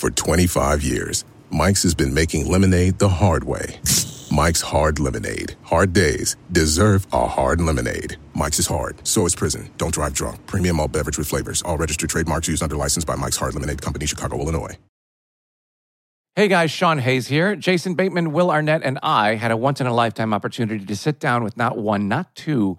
For 25 years, Mike's has been making lemonade the hard way. Mike's Hard Lemonade. Hard days deserve a hard lemonade. Mike's is hard, so is prison. Don't drive drunk. Premium all beverage with flavors. All registered trademarks used under license by Mike's Hard Lemonade Company, Chicago, Illinois. Hey guys, Sean Hayes here. Jason Bateman, Will Arnett, and I had a once in a lifetime opportunity to sit down with not one, not two,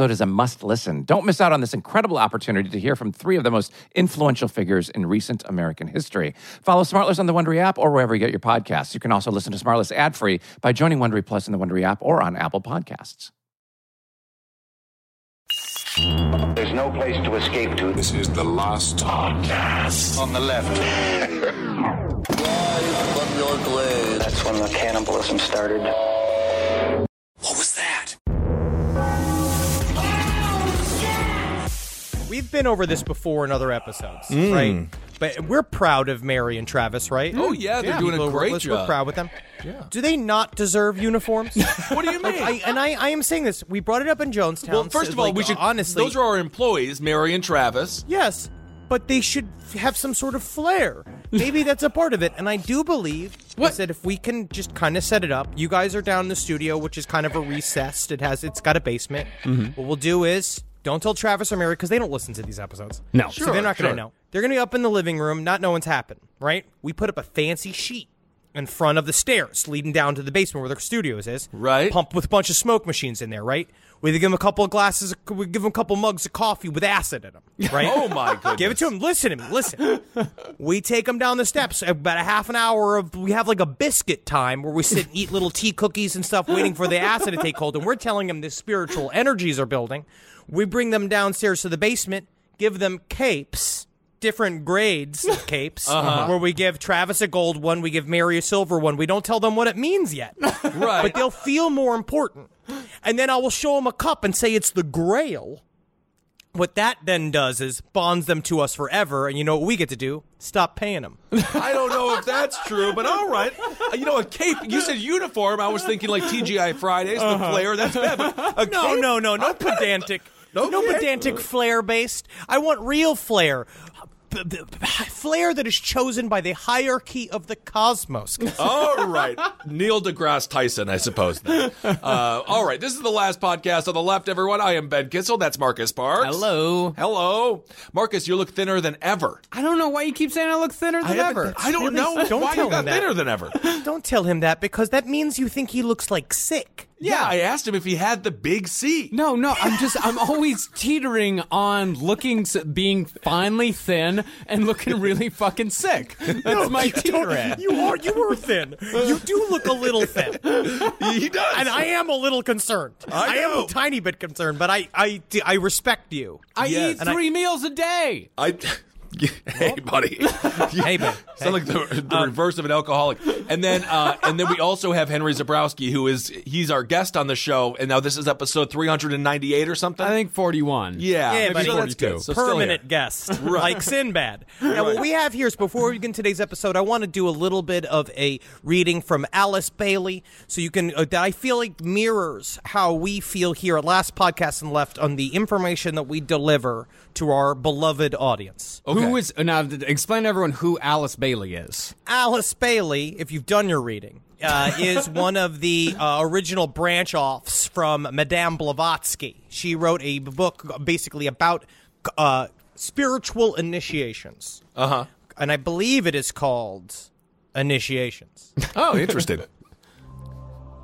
is a must listen. Don't miss out on this incredible opportunity to hear from three of the most influential figures in recent American history. Follow Smartless on the Wondery app or wherever you get your podcasts. You can also listen to Smartless ad free by joining Wondery Plus in the Wondery app or on Apple Podcasts. There's no place to escape to. This is the last podcast. On the left. That's when the cannibalism started. We've been over this before in other episodes, right? But we're proud of Mary and Travis, right? Oh, yeah, they're doing a People are great worthless, job. We're proud with them. Yeah. Do they not deserve uniforms? What do you mean? I, and I, I am saying this. We brought it up in Jonestown. well, first so, of all, like, we should honestly. Those are our employees, Mary and Travis. yes, but they should have some sort of flair. Maybe that's a part of it. And I do believe What? I said if we can just kind of set it up. You guys are down in the studio, which is kind of a recessed. It has, it's got a basement. Mm-hmm. What we'll do is. Don't tell Travis or Mary because they don't listen to these episodes. No. so they're not going sure. to know. They're going to be up in the living room, not know what's happened, right? We put up a fancy sheet in front of the stairs leading down to the basement where the studios is. Right. Pumped with a bunch of smoke machines in there, right? We give them a couple of glasses, we give them a couple mugs of coffee with acid in them, right? Oh, my goodness. Give it to him. Listen to me. Listen. we take them down the steps. About a half an hour of we have like a biscuit time where we sit and eat little tea cookies and stuff, waiting for the acid to take hold. And we're telling them the spiritual energies are building. We bring them downstairs to the basement, give them capes. Different grades of capes, uh-huh. where we give Travis a gold one, we give Mary a silver one. We don't tell them what it means yet, Right. but they'll feel more important. And then I will show them a cup and say it's the Grail. What that then does is bonds them to us forever, and you know what we get to do? Stop paying them. I don't know if that's true, but all right. Uh, You know, a cape. You said uniform. I was thinking like TGI Fridays, the flair. That's bad. But No, cape? no, no, no pedantic. No, Okay. pedantic flair based. I want real flair. B- b- b- Flair that is chosen by the hierarchy of the cosmos. All right. Neil deGrasse Tyson, I suppose. Then. Uh, all right. This is the last podcast on the left, everyone. I am Ben Kissel. That's Marcus Parks. Hello. Hello. Marcus, you look thinner than ever. I don't know why you keep saying I look thinner than I, ever. I don't Really? know Don't why tell you got him that. thinner than ever. Don't tell him that because that means you think he looks like sick. Yeah, I asked him if he had the big C. No, no, I'm just, I'm always teetering on looking, being finely thin and looking really fucking sick. That's my teeter at. You are you were thin. You do look a little thin. He does. And I am a little concerned. I am a tiny bit concerned, but I I, I respect you. I Yes. eat And I- three meals a day. I. Hey, buddy. Hey, man. Sound like the, the reverse of an alcoholic. And then, uh, and then we also have Henry Zabrowski, who is he's our guest on the show. And now this is episode 398 or something. I think 41. Yeah, Yeah, maybe buddy. so that's good. So permanent here. guest, like Sinbad. Now, what we have here is before we get into today's episode, I want to do a little bit of a reading from Alice Bailey, so you can uh, that I feel like mirrors how we feel here at Last Podcast and Left on the information that we deliver to our beloved audience. Who is, now explain to everyone who Alice Bailey is. Alice Bailey, if you've done your reading, uh, is one of the uh, original branch offs from Madame Blavatsky. She wrote a book basically about uh, spiritual initiations. Uh huh. And I believe it is called Initiations. Oh, interesting.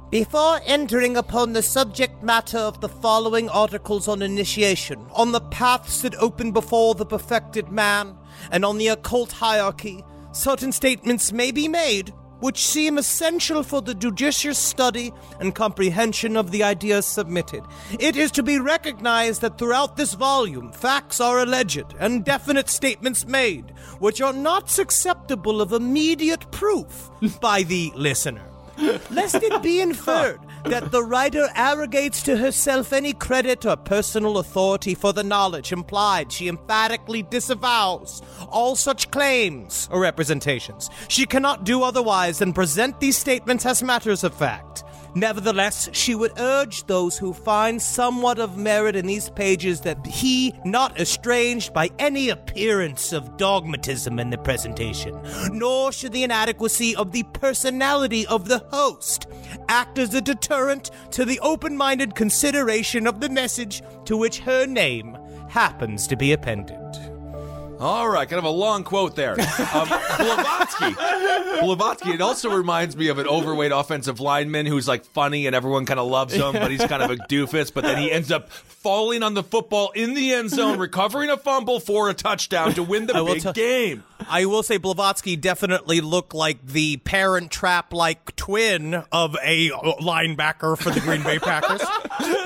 Before entering upon the subject matter of the following articles on initiation, on the paths that open before the perfected man, and on the occult hierarchy, certain statements may be made, which seem essential for the judicious study and comprehension of the ideas submitted. It is to be recognized that throughout this volume, facts are alleged and definite statements made, which are not susceptible of immediate proof by the listener. Lest it be inferred that the writer arrogates to herself any credit or personal authority for the knowledge implied, she emphatically disavows all such claims or representations. She cannot do otherwise than present these statements as matters of fact. Nevertheless, she would urge those who find somewhat of merit in these pages that he not estranged by any appearance of dogmatism in the presentation, nor should the inadequacy of the personality of the host act as a deterrent to the open minded consideration of the message to which her name happens to be appended. All right, kind of a long quote there. Um, Blavatsky. Blavatsky. It also reminds me of an overweight offensive lineman who's like funny and everyone kind of loves him, but he's kind of a doofus. But then he ends up falling on the football in the end zone, recovering a fumble for a touchdown to win the I big tell- game. I will say Blavatsky definitely looked like the parent trap like twin of a linebacker for the Green Bay Packers.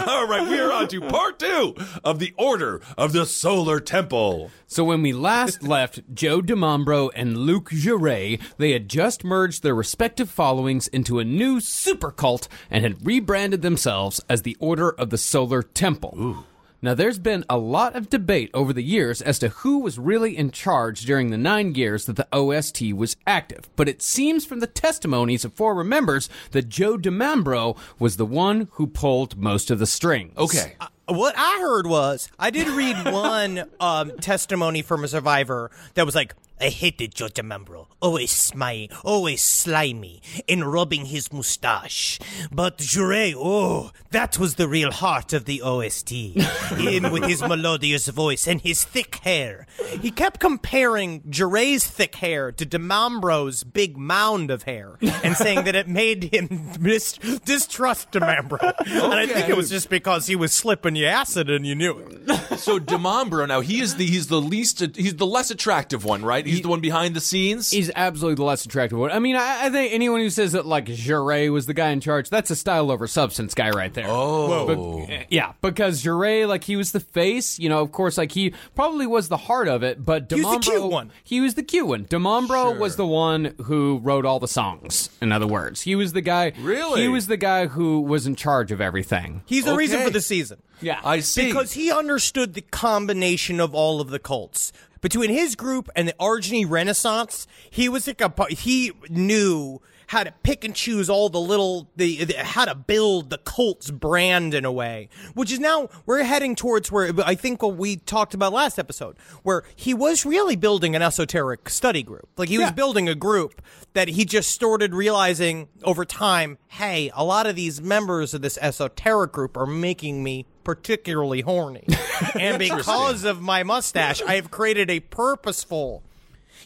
All right, we are on to part two of the Order of the Solar Temple. So when we last left Joe DiMambro and Luc Jouret, they had just merged their respective followings into a new super cult and had rebranded themselves as the Order of the Solar Temple. Now, there's been a lot of debate over the years as to who was really in charge during the nine years that the OST was active, but it seems from the testimonies of former members that Joe DiMambro was the one who pulled most of the strings. Okay. What I heard was I did read one um, testimony from a survivor that was like, I hated Joe DiMambro, always smiling, always slimy, and rubbing his mustache. But Jouret, oh, that was the real heart of the OST. Him with his melodious voice and his thick hair. He kept comparing Jouret's thick hair to DiMambro's big mound of hair and saying that it made him mis- distrust DiMambro. And I think it was just because he was slipping you acid and you knew it. So DiMambro now he is the he's the least he's the less attractive one, right? He's the one behind the scenes. He's absolutely the less attractive one. I mean, I, I think anyone who says that like Jouret was the guy in charge, that's a style over substance guy right there. Oh, yeah, because Jouret, like he was the face. You know, of course, like he probably was the heart of it, but He was the cute one. He was the cute one. DiMambro was the one who wrote all the songs. In other words, he was the guy. Really? he was the guy who was in charge of everything. He's the reason for the season. Yeah, I see. Because he understood the combination of all of the cults. Between his group and the Arginy Renaissance, he was like a he knew how to pick and choose all the little the, the how to build the cult's brand in a way, which is now we're heading towards where I think what we talked about last episode, where he was really building an esoteric study group. Like he was Yeah. building a group that he just started realizing over time, hey, a lot of these members of this esoteric group are making me particularly horny. and because of my mustache, I have created a purposeful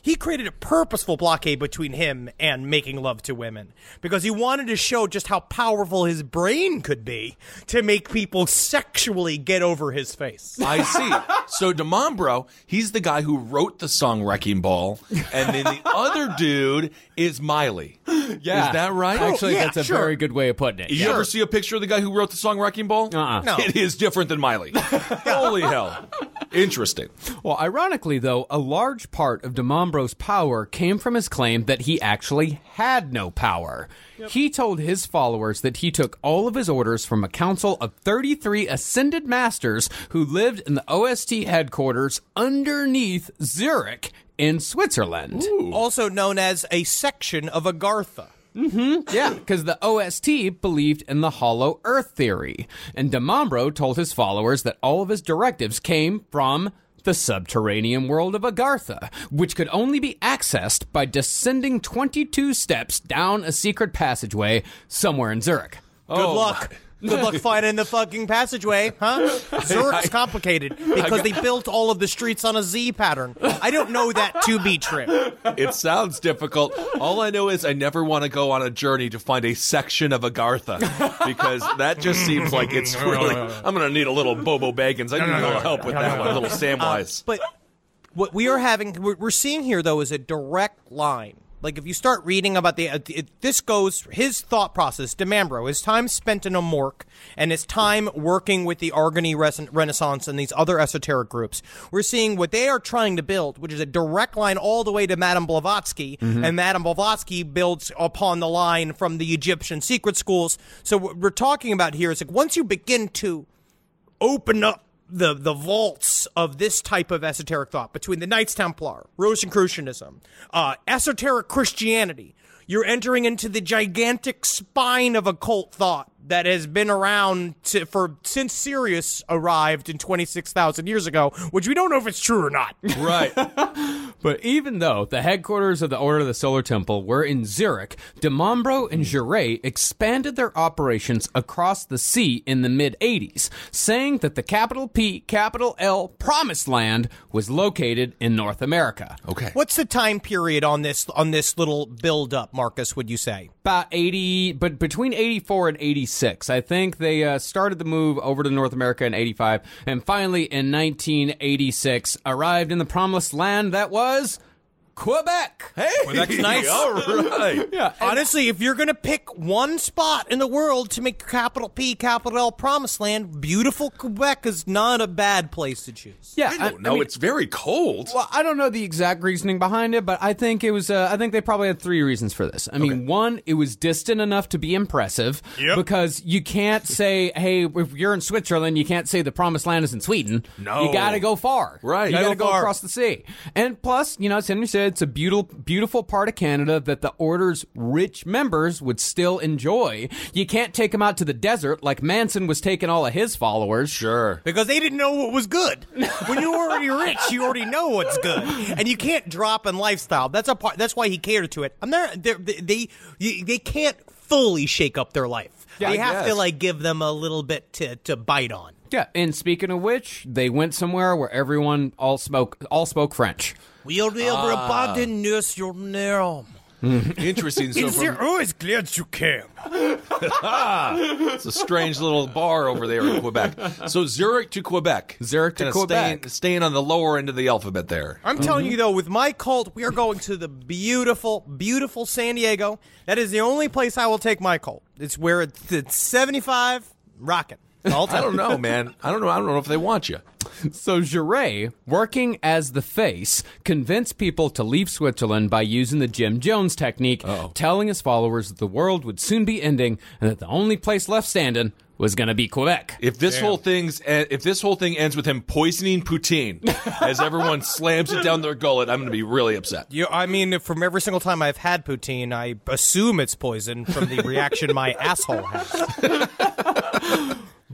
he created a purposeful blockade between him and making love to women because he wanted to show just how powerful his brain could be to make people sexually get over his face. I see. So DiMambro, he's the guy who wrote the song Wrecking Ball, and then the other dude is Miley. yeah, Is that right? Actually, oh, yeah, that's a sure. very good way of putting it. You ever see a picture of the guy who wrote the song Wrecking Ball? Uh-uh. No. It is different than Miley. Holy hell. Interesting. Well, ironically, though, a large part of DiMambro's power came from his claim that he actually had no power. He told his followers that he took all of his orders from a council of 33 ascended masters who lived in the OST headquarters underneath Zurich in Switzerland. Also known as a section of Agartha. Mm-hmm. Yeah, because the OST believed in the hollow earth theory. And DiMambro told his followers that all of his directives came from the subterranean world of Agartha, which could only be accessed by descending 22 steps down a secret passageway somewhere in Zurich. Good oh, luck. Good luck finding the fucking passageway, huh? Zurich's complicated because they built all of the streets on a Z pattern. I don't know that to be true. It sounds difficult. All I know is I never want to go on a journey to find a section of Agartha because that just seems like it's really. I'm going to need a little Bobo Baggins. I need a little help with that one, a little Samwise. But what we are having, what we're seeing here though, is a direct line. Like if you start reading about the, uh, it, this goes his thought process. DiMambro, his time spent in AMORC and his time working with the Arginy Renaissance and these other esoteric groups. We're seeing what they are trying to build, which is a direct line all the way to Madame Blavatsky, and Madame Blavatsky builds upon the line from the Egyptian secret schools. So what we're talking about here is like once you begin to open up the the vaults of this type of esoteric thought between the Knights Templar, Rosicrucianism, uh, esoteric Christianity. You're entering into the gigantic spine of occult thought that has been around to, for since Sirius arrived in 26,000 years ago, which we don't know if it's true or not. Right. But even though the headquarters of the Order of the Solar Temple were in Zurich, DiMambro and Jouret expanded their operations across the sea in the mid 80s, saying that the capital P, capital L Promised Land was located in North America. Okay. What's the time period on this on this little build up, Marcus? Would you say? About 80, but between 84 and 86. I think they uh, started the move over to North America in 85, and finally in 1986 arrived in the Promised Land that was Quebec. Hey, that's nice. All right. Yeah, Honestly, if you're going to pick one spot in the world to make capital P, capital L promised land, beautiful Quebec is not a bad place to choose. yeah. I don't know. it's very cold. Well, I don't know the exact reasoning behind it, but I think it was. Uh, I think they probably had three reasons for this. I mean, one, it was distant enough to be impressive because you can't say, "Hey, if you're in Switzerland, you can't say the promised land is in Sweden." No. you got to go far. Right. you Gotta got to go go across the sea. And plus, you know, as Henry said, it's a beautiful, beautiful part of Canada that the order's rich members would still enjoy. You can't take them out to the desert like Manson was taking all of his followers. Sure. Because they didn't know what was good. When you're already rich, you already know what's good, and you can't drop in lifestyle. That's a part. That's why he catered to it. I'm there. They they they, they can't fully shake up their life. Yeah, they I have to like give them a little bit to to bite on. Yeah, and speaking of which, they went somewhere where everyone all spoke all spoke French. We'll everybody knows your name. Interesting. So from, always glad you came. it's a strange little bar over there in Quebec. So Zurich to Quebec. Zurich to Kinda Quebec. Staying, staying on the lower end of the alphabet there. I'm telling mm-hmm. you though, with my cult, we are going to the beautiful, beautiful San Diego. That is the only place I will take my cult. It's where it's, it's 75 rocking. All I don't know, man. I don't know. I don't know if they want you. So Jouret, working as the face, convinced people to leave Switzerland by using the Jim Jones technique, telling his followers that the world would soon be ending and that the only place left standing was going to be Quebec. If this whole thing's if this whole thing ends with him poisoning poutine as everyone slams it down their gullet, I'm going to be really upset. You, I mean, from every single time I've had poutine, I assume it's poison from the reaction my asshole has.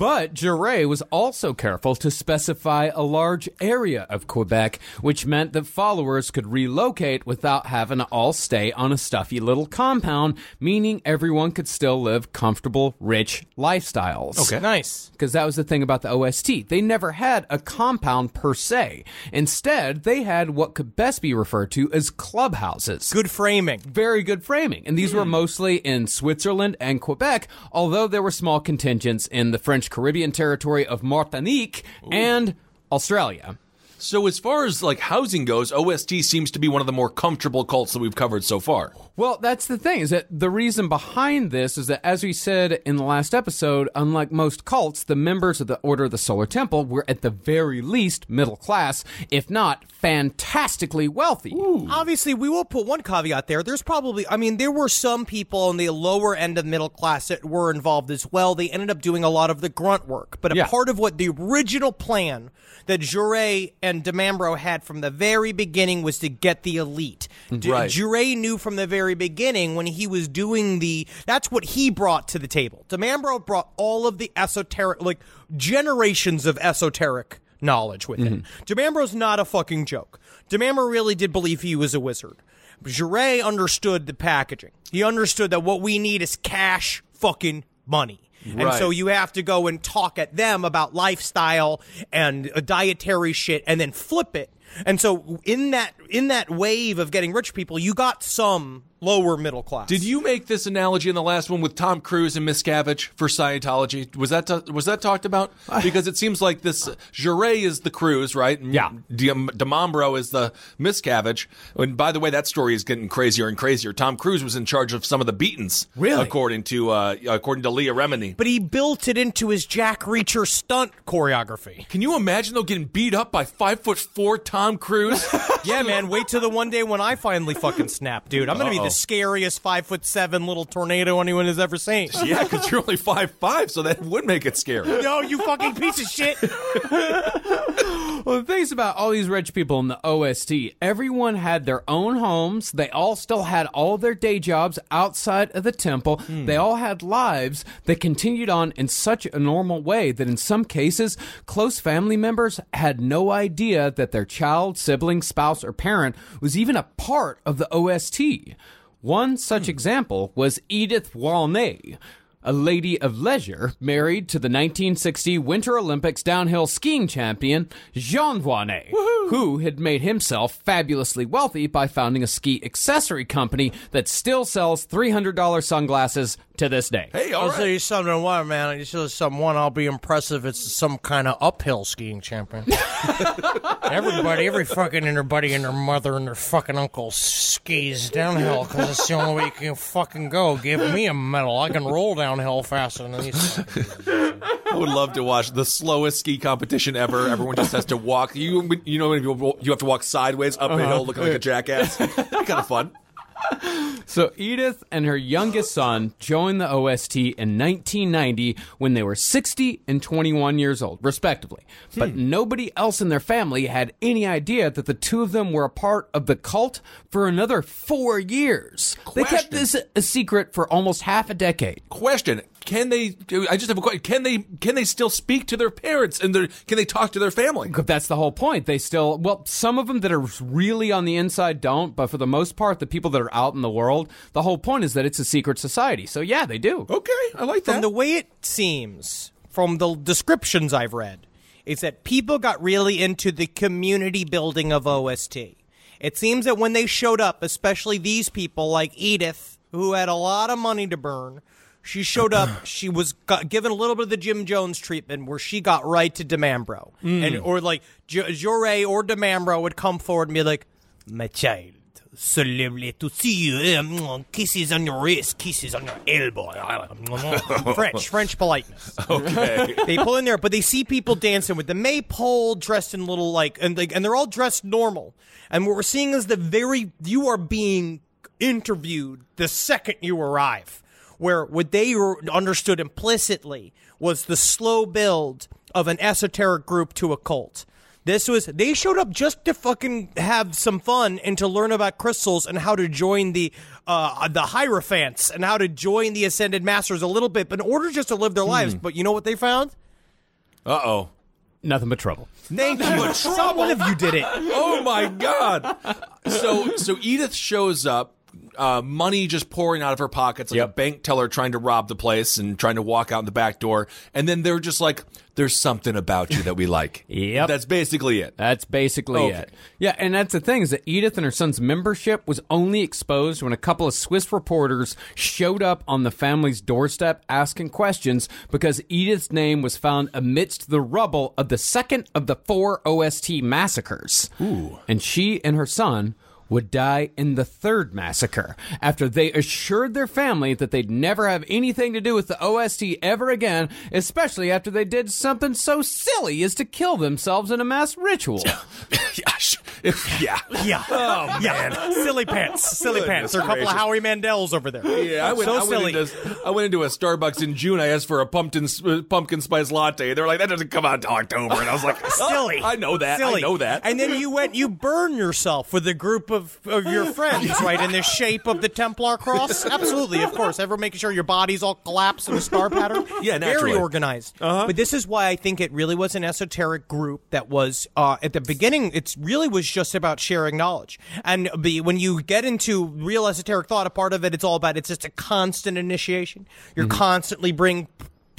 But Jouret was also careful to specify a large area of Quebec, which meant that followers could relocate without having to all stay on a stuffy little compound, meaning everyone could still live comfortable, rich lifestyles. Okay. Nice. Because that was the thing about the OST. They never had a compound per se. Instead, they had what could best be referred to as clubhouses Good framing. very good framing. And these were hmm. mostly in Switzerland and Quebec, although there were small contingents in the French Caribbean territory of Martinique and Australia. So as far as like housing goes, OST seems to be one of the more comfortable cults that we've covered so far. Well, that's the thing is that the reason behind this is that, as we said in the last episode, unlike most cults, the members of the Order of the Solar Temple were at the very least middle class, if not fantastically wealthy. Obviously, we will put one caveat there. There's probably, I mean, there were some people on the lower end of middle class that were involved as well. They ended up doing a lot of the grunt work. But a Yeah. part of what the original plan that Jouret and DiMambro had from the very beginning was to get the elite. Right. Jouret knew from the very beginning when he was doing the, that's what he brought to the table. DiMambro brought all of the esoteric, like generations of esoteric knowledge with him. Mm-hmm. DiMambro's not a fucking joke. DiMambro really did believe he was a wizard. Jouret understood the packaging. He understood that what we need is cash fucking money. And Right. so you have to go and talk at them about lifestyle and uh, dietary shit and then flip it. And so in that in that wave of getting rich people, you got some lower middle class. Did you make this analogy in the last one with Tom Cruise and Miscavige for Scientology? Was that was that talked about? Because it seems like this Jouret is the Cruise, right? And Yeah. DiMambro is the Miscavige. And by the way, that story is getting crazier and crazier. Tom Cruise was in charge of some of the beatings, Really? according to uh, according to Leah Remini. But he built it into his Jack Reacher stunt choreography. Can you imagine though getting beat up by five foot four Tom Cruise? Yeah, man. Wait till the one day when I finally fucking snap, dude. I'm gonna be Uh-oh. the scariest five foot seven little tornado anyone has ever seen. yeah, because you're only five five, so that would make it scary. No, you fucking piece of shit. Well, the thing is about all these rich people in the OST, everyone had their own homes. They all still had all their day jobs outside of the temple. Hmm. They all had lives that continued on in such a normal way that in some cases, close family members had no idea that their child, sibling, spouse, or parent was even a part of the OST. One such hmm. example was Edith Vuarnet a lady of leisure married to the 1960 Winter Olympics downhill skiing champion Jean Vuarnet, who had made himself fabulously wealthy by founding a ski accessory company that still sells $300 sunglasses to this day. Hey, all I'll right. tell you something. One man, you tell you something. One, I'll be impressive. It's some kind of uphill skiing champion. Everybody, every fucking everybody and their mother and their fucking uncle skis downhill because it's the only way you can fucking go. Give me a medal. I can roll downhill faster than these. I would love to watch the slowest ski competition ever. Everyone just has to walk. You you know when you you have to walk sideways up a hill uh-huh. looking like a jackass. kind of fun. So Edith and her youngest son joined the OST in 1990 when they were 60 and 21 years old, respectively. But hmm. nobody else in their family had any idea that the two of them were a part of the cult for another four years. They kept this a secret for almost half a decade. Question: Can they? I just have a question. Can they? Can they still speak to their parents and their? Can they talk to their family? But That's the whole point. They still, well, some of them that are really on the inside don't, but for the most part, the people that are out in the world, the whole point is that it's a secret society. So yeah, they do. Okay, I like that. From the way it seems, from the descriptions I've read, is that people got really into the community building of OST. It seems that when they showed up, especially these people like Edith, who had a lot of money to burn, she showed up. she was got, given a little bit of the Jim Jones treatment, where she got right to DiMambro, and or like J- Jouret or DiMambro would come forward and be like, "My child, so lovely to see you. Eh, Kisses on your wrist, kisses on your elbow. French, French politeness. okay. They pull in there, but they see people dancing with the maypole, dressed in little like, and like, and they're all dressed normal. And what we're seeing is the very you are being interviewed the second you arrive. Where what they understood implicitly was the slow build of an esoteric group to a cult. This was they showed up just to fucking have some fun and to learn about crystals and how to join the uh the hierophants and how to join the ascended masters a little bit, but in order just to live their lives. But you know what they found? Uh oh. Nothing but trouble. Thank you. Someone of you did it. Oh my god. So so Edith shows up. Uh, money just pouring out of her pockets, like a bank teller trying to rob the place and trying to walk out the back door. And then they're just like, "There's something about you that we like." Yep. that's basically it. That's basically Okay. it. Yeah, and that's the thing is that Edith and her son's membership was only exposed when a couple of Swiss reporters showed up on the family's doorstep asking questions because Edith's name was found amidst the rubble of the second of the four OST massacres. Ooh. And she and her son would die in the third massacre after they assured their family that they'd never have anything to do with the OST ever again, especially after they did something so silly as to kill themselves in a mass ritual. yeah, yeah. Oh, yeah. Silly pants. Silly pants. There are a couple of. Howie Mandels over there. Yeah, I went, so I, went silly. into, I went into a Starbucks in June. I asked for a pumpkin uh, pumpkin spice latte. They were like, "That doesn't come out until October," and I was like, oh, silly. I know that. Silly. I know that." And then you went, you burn yourself with a group of, of your friends, right, in the shape of the Templar cross. Absolutely, of course. Ever making sure your body's all collapsed in a star pattern. Yeah, very naturally. organized. But this is why I think it really was an esoteric group that was uh, at the beginning. It really was just about sharing knowledge, and be, when you get into real esoteric thought, a part of it, it's all about it's just a constant initiation. You're constantly bring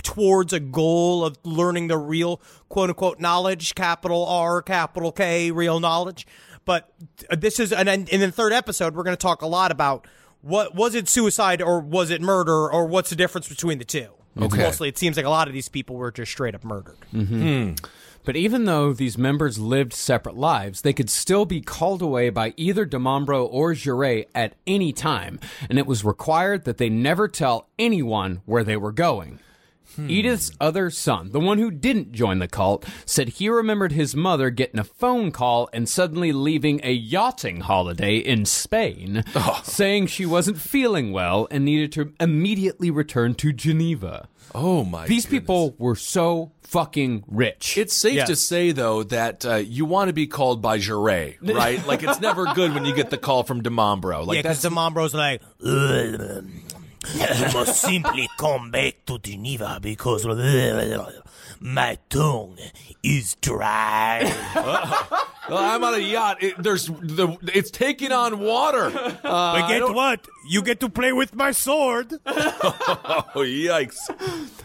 towards a goal of learning the real quote unquote knowledge, capital R, capital K, real knowledge. But uh, this is, and then in the third episode, we're going to talk a lot about what was it suicide or was it murder or what's the difference between the two? It's Okay. Mostly, it seems like a lot of these people were just straight up murdered. But even though these members lived separate lives, they could still be called away by either DiMambro or Jouret at any time, and it was required that they never tell anyone where they were going. Edith's other son, the one who didn't join the cult, said he remembered his mother getting a phone call and suddenly leaving a yachting holiday in Spain, saying she wasn't feeling well and needed to immediately return to Geneva. Oh my! God. These goodness. people were so fucking rich. It's safe Yes. to say though that uh, you want to be called by Jouret, right? like it's never good when you get the call from DiMambro. Like yeah, because that's the Mombro's like, You must simply come back to Geneva because my tongue is dry. "Oh, I'm on a yacht. It, there's the it's taking on water. Uh, but get what? You get to play with my sword. oh yikes!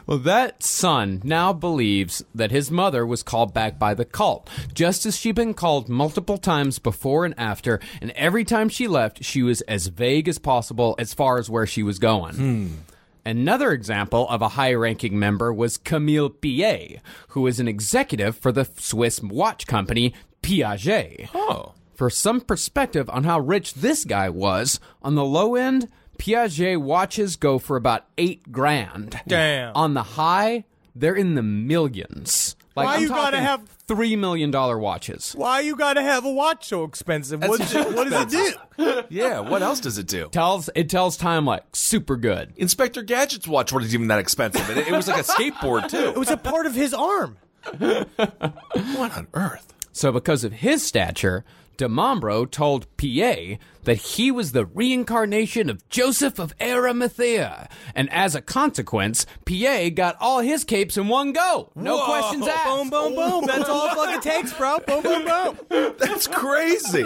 Well, that son now believes that his mother was called back by the cult, just as she'd been called multiple times before and after, and every time she left, she was as vague as possible as far as where she was going. Another example of a high ranking member was Camille Pillet, who is an executive for the Swiss watch company Piaget. Oh, For some perspective on how rich this guy was, on the low end, Piaget watches go for about eight grand. Damn. On the high, they're in the millions. Like Why I'm you gotta have- three million dollar watches? why you gotta have a watch so expensive? What, what does it do? yeah. What else does it do? Tells it tells time like super good. Inspector Gadget's watch wasn't even that expensive. It, it was like a skateboard too. It was a part of his arm. What on earth? So because of his stature, DiMambro told Pillet that he was the reincarnation of Joseph of Arimathea, and as a consequence, Pillet got all his capes in one go. No Whoa. questions asked. Boom, boom, boom. That's all it fucking takes, bro. Boom, boom, boom. That's crazy.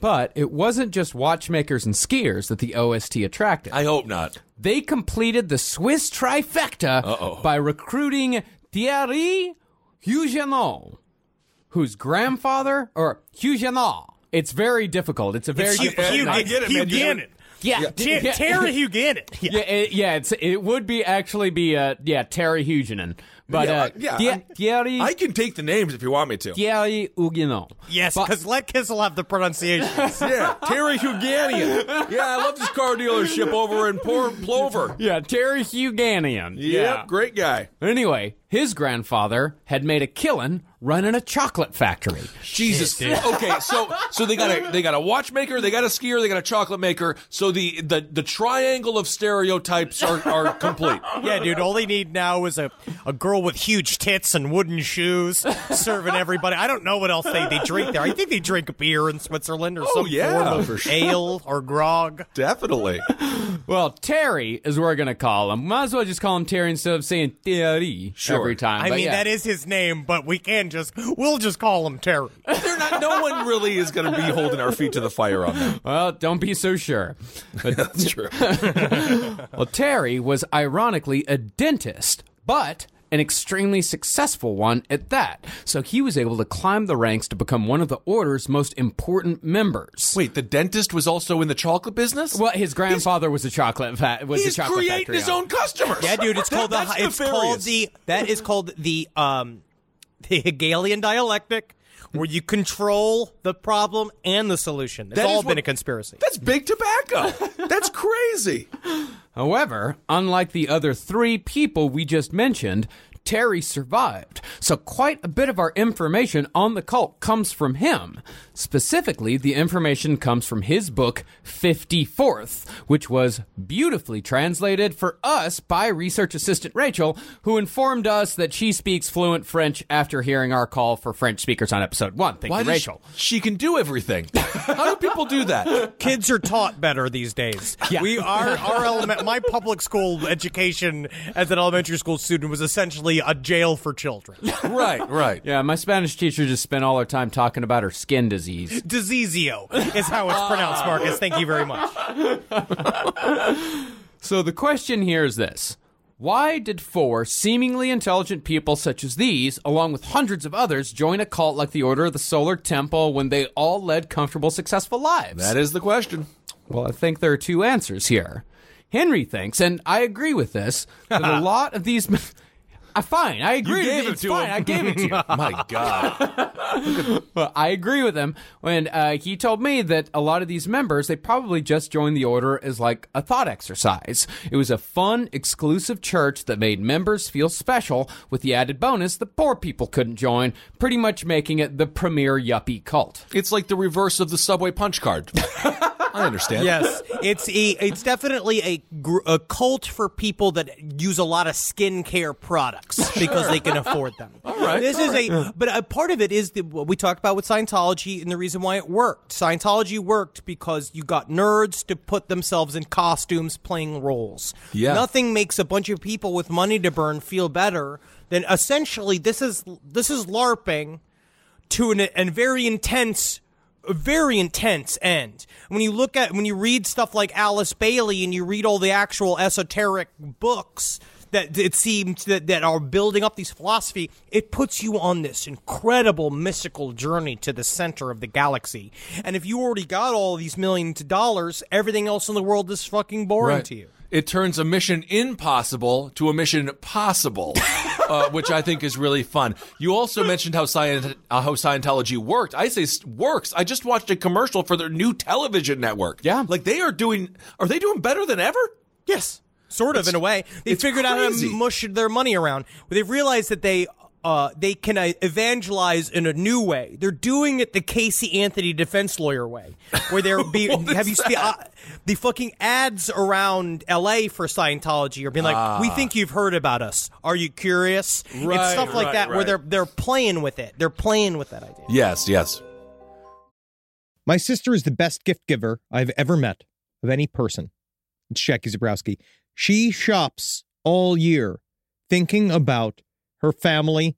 But it wasn't just watchmakers and skiers that the OST attracted. I hope not. they completed the Swiss trifecta Uh-oh. by recruiting Thierry Huguenot, whose grandfather, or Huguenot, it's very difficult. It's a very Hugh, difficult Hugh, name. I get it, Hugh man. You know- Gannon. Yeah, Ter- yeah. Terry Hugh Gannon. Yeah. Yeah, it, yeah, it's it would be actually be uh yeah Terry Huguenin, but Yeah, uh yeah, Thie- I'm- Thierry I can take the names if you want me to. Thierry Huguenot. Yes, But- because let Kissel have the pronunciation. Yeah, Terry Huganian. Yeah, I love this car dealership over in Port Plover. yeah, Terry Huganian. Yep, great guy. Anyway, his grandfather had made a killing running a chocolate factory. Jesus. okay, so so they got a they got a watchmaker, they got a skier, they got a chocolate maker. So the the, the triangle of stereotypes are, are complete. yeah, dude. All they need now is a, a girl with huge tits and wooden shoes serving everybody. I don't know what else they, they drink there. I think they drink beer in Switzerland or oh, some yeah, form of for sure. ale or grog. Definitely. Well, Terry is what we're gonna call him. Might as well just call him Terry instead of saying Terry Sure. every time. I But mean, yeah. that is his name, but we can just we'll just call him Terry. They're not no one really is gonna be holding our feet to the fire on them. Well, don't be so sure. But That's true. Well, Terry was ironically a dentist, but an extremely successful one at that. So he was able to climb the ranks to become one of the order's most important members. Wait, the dentist was also in the chocolate business? Well, his grandfather was a chocolate fa- was He's a chocolate creating factory his owner. own customers. Yeah, dude. It's called the That's it's called the that is called the um the Hegelian dialectic. Where you control the problem and the solution. It's That is all what- been a conspiracy. That's big tobacco. That's crazy. However, unlike the other three people we just mentioned, Terry survived. So quite a bit of our information on the cult comes from him. Specifically, the information comes from his book 54th, which was beautifully translated for us by research assistant Rachel, who informed us that she speaks fluent French after hearing our call for French speakers on episode 1. Thank Why you, does Rachel. She, she can do everything. How do people do that? Kids are taught better these days. Yeah. We our our element my public school education as an elementary school student was essentially a jail for children. Right, right. Yeah, my Spanish teacher just spent all her time talking about her skin disease. Dizezio is how it's pronounced, Marcus. Thank you very much. So the question here is this. Why did four seemingly intelligent people such as these, along with hundreds of others, join a cult like the Order of the Solar Temple when they all led comfortable, successful lives? That is the question. Well, I think there are two answers here. Henry thinks, and I agree with this, that a lot of these. Uh, fine, I agree. You gave it it's to fine. him. I gave it to you. My God. Well, I agree with him when uh, he told me that a lot of these members they probably just joined the order as like a thought exercise. It was a fun, exclusive church that made members feel special, with the added bonus that poor people couldn't join, pretty much making it the premier yuppie cult. It's like the reverse of the subway punch card. I understand. Yes, it's a it's definitely a gr- a cult for people that use a lot of skincare products because they can afford them. all right, this is a but a part of it is the, what we talked about with Scientology and the reason why it worked. Scientology worked because you got nerds to put themselves in costumes playing roles. Yeah. nothing makes a bunch of people with money to burn feel better than essentially this is this is LARPing to an, a very intense a very intense end. When you look at when you read stuff like Alice Bailey and you read all the actual esoteric books that it seems that, that are building up these philosophy, it puts you on this incredible mystical journey to the center of the galaxy. And if you already got all these millions of dollars, everything else in the world is fucking boring Right. to you. It turns a mission impossible to a mission possible, uh, which I think is really fun. You also mentioned how, Scient- uh, how Scientology worked. I say works. I just watched a commercial for their new television network. Yeah. like they are doing. Are they doing better than ever? Yes, sort of in a way. They it's figured out how to mush their money around. They've realized that they uh, they can uh, evangelize in a new way. They're doing it the Casey Anthony defense lawyer way, where they're be, have you is seen uh, the fucking ads around L.A. for Scientology are being like, "We think you've heard about us. Are you curious?" it's Ah. Stuff like right, that where they're they're playing with it. They're playing with that idea. Yes, yes. My sister is the best gift giver I've ever met of any person. It's Jackie Zabrowski. She shops all year thinking about her family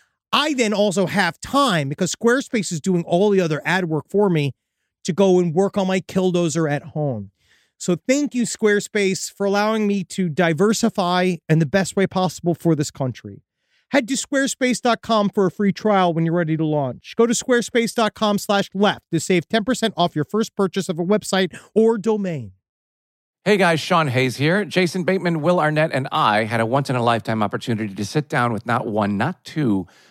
I then also have time because Squarespace is doing all the other ad work for me to go and work on my killdozer at home. So thank you, Squarespace, for allowing me to diversify in the best way possible for this country. Head to squarespace.com for a free trial when you're ready to launch. Go to squarespace.com slash left to save 10% off your first purchase of a website or domain. Hey guys, Sean Hayes here. Jason Bateman, Will Arnett, and I had a once in a lifetime opportunity to sit down with not one, not two,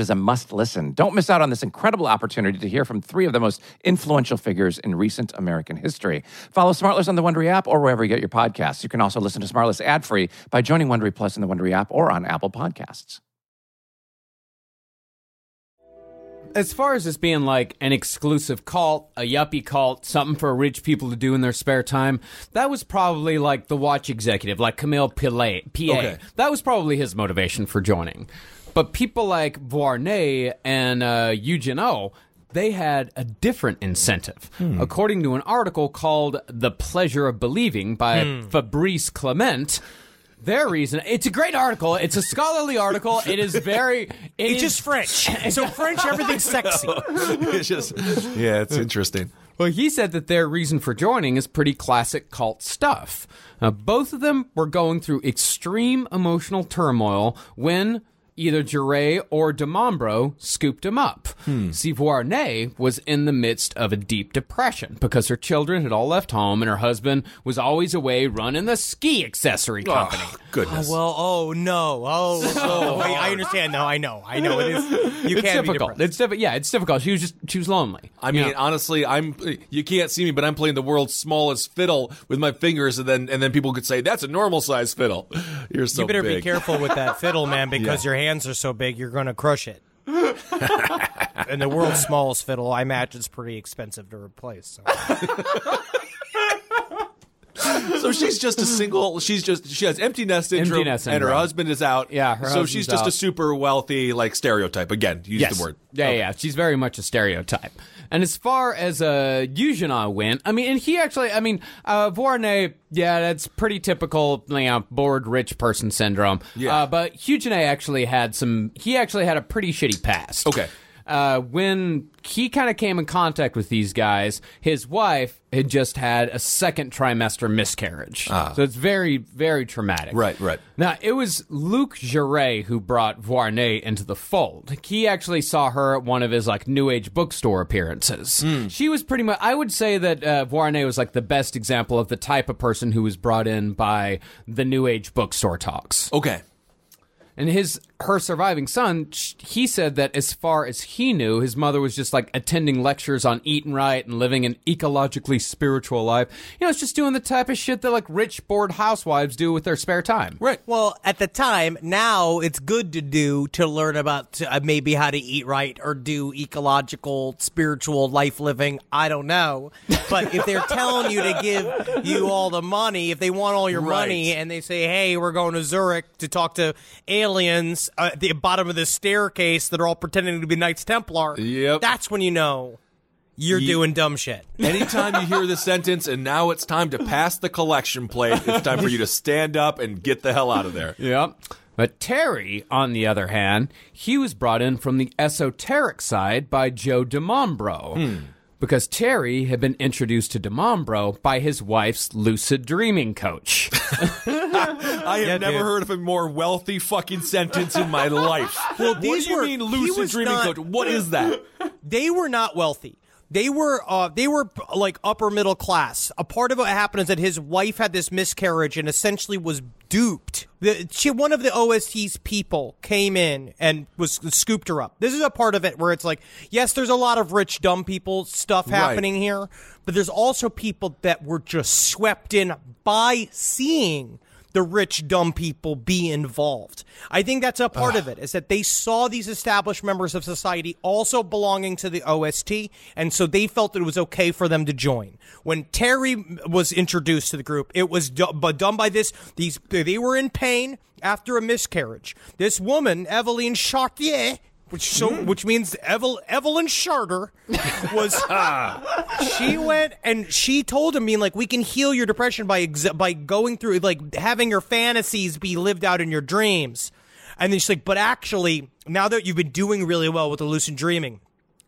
is a must listen. Don't miss out on this incredible opportunity to hear from three of the most influential figures in recent American history. Follow Smartless on the Wondery app or wherever you get your podcasts. You can also listen to Smartless ad free by joining Wondery Plus in the Wondery app or on Apple Podcasts. As far as this being like an exclusive cult, a yuppie cult, something for rich people to do in their spare time, that was probably like the watch executive, like Camille Pillet. PA. Okay. That was probably his motivation for joining. But people like Vuarnet and uh, Eugenot, they had a different incentive. Hmm. According to an article called The Pleasure of Believing by hmm. Fabrice Clement, their reason it's a great article. It's a scholarly article. It is very it It's is- just French. So French, everything's sexy. it's just yeah, it's interesting. Well, he said that their reason for joining is pretty classic cult stuff. Now, both of them were going through extreme emotional turmoil when either Jouret or DiMambro scooped him up. Hmm. See, Vuarnet was in the midst of a deep depression because her children had all left home and her husband was always away running the ski accessory company. Goodness. Oh, well, oh no, oh, oh wait, I understand now. I know, I know. It is. You it's can't difficult. depressed. It's difficult. Yeah, it's difficult. She was just she was lonely. I mean, You know? honestly, I'm. You can't see me, but I'm playing the world's smallest fiddle with my fingers, and then and then people could say that's a normal size fiddle. You're so you better big. be careful with that fiddle, man, because your hands are so big, you're gonna crush it. and the world's smallest fiddle, I imagine, is pretty expensive to replace. So. So she's just a single. She's just she has empty nest syndrome, nest and her husband is out. Yeah, her so she's just out. a super wealthy like stereotype. Again, use yes. the word. Yeah, yeah. She's very much a stereotype. And as far as uh, Eugenot went, I mean, and he actually, I mean, uh, Vuarnet, yeah, that's pretty typical, you know, bored rich person syndrome. Yeah. Uh, but Eugenot actually had some, he actually had a pretty shitty past. Okay. Uh, when he kind of came in contact with these guys, his wife had just had a second trimester miscarriage. So it's very, very traumatic. Ah. Right, right. Now, it was Luc Jouret who brought Vuarnet into the fold. He actually saw her at one of his like New Age bookstore appearances. Hmm. She was pretty much. I would say that uh, Vuarnet was like the best example of the type of person who was brought in by the New Age bookstore talks. Okay. And his her surviving son, he said that as far as he knew, his mother was just like attending lectures on eating right and living an ecologically spiritual life. You know, it's just doing the type of shit that like rich bored housewives do with their spare time. Right. Well, at the time, now it's good to do to learn about uh, maybe how to eat right or do ecological, spiritual life living. I don't know. But if they're telling you to give you all the money, if they want all your Right. money and they say, hey, we're going to Zurich to talk to aliens uh, at the bottom of the staircase that are all pretending to be Knights Templar, Yep. that's when you know you're Ye- doing dumb shit. Anytime you hear the sentence, and now it's time to pass the collection plate, it's time for you to stand up and get the hell out of there. Yep. But Terry, on the other hand, he was brought in from the esoteric side by Joe DiMambro. Because Terry had been introduced to DiMambro by his wife's lucid dreaming coach. I have Yeah, never dude. heard of a more wealthy fucking sentence in my life. Well, these what do you were- mean lucid dreaming not- coach? What is that? they were not wealthy. They were uh, they were like upper middle class. A part of what happened is that his wife had this miscarriage and essentially was duped. The, she, one of the OST's people came in and was scooped her up. This is a part of it where it's like, yes, there's a lot of rich dumb people stuff Right. happening here, but there's also people that were just swept in by seeing the rich dumb people be involved. I think that's a part of it is that they saw these established members of society also belonging to the OST and so they felt that it was okay for them to join. When Terry was introduced to the group, it was but done by this these they were in pain after a miscarriage. This woman, Eveline Chartier, which so mm-hmm. which means Evel, Evelyn Charter was ah. she went and she told him being like we can heal your depression by ex- by going through like having your fantasies be lived out in your dreams. And then she's like, but actually, now that you've been doing really well with the lucid dreaming,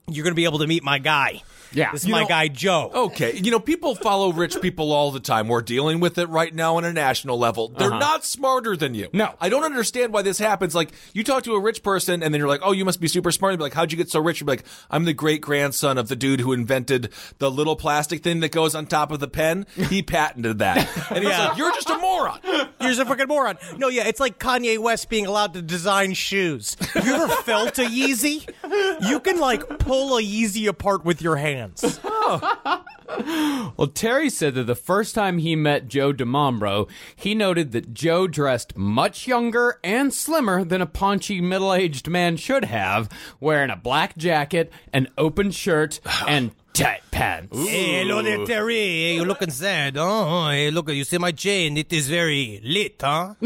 you're going to be able to meet my guy. Yeah. This is You my know- guy, Joe. Okay, you know, people follow rich people all the time. We're dealing with it right now on a national level. They're uh-huh. not smarter than you. No. I don't understand why this happens. Like, you talk to a rich person and then you're like, oh, you must be super smart. You'd be like, how'd you get so rich? You'd be like, I'm the great grandson of the dude who invented the little plastic thing that goes on top of the pen. He patented that. And he's Yeah. like, you're just a moron. You're a fucking moron. No, yeah, it's like Kanye West being allowed to design shoes. Have you ever felt a Yeezy? You can like pull a Yeezy apart with your hands. Oh. Well, Terry said that the first time he met Joe DiMambro, he noted that Joe dressed much younger and slimmer than a paunchy middle aged man should have, wearing a black jacket, an open shirt, and tight pants. Hey, hello there, Terry. Hey, you're looking sad. Oh, hey, look, you see my chain. It is very lit, huh?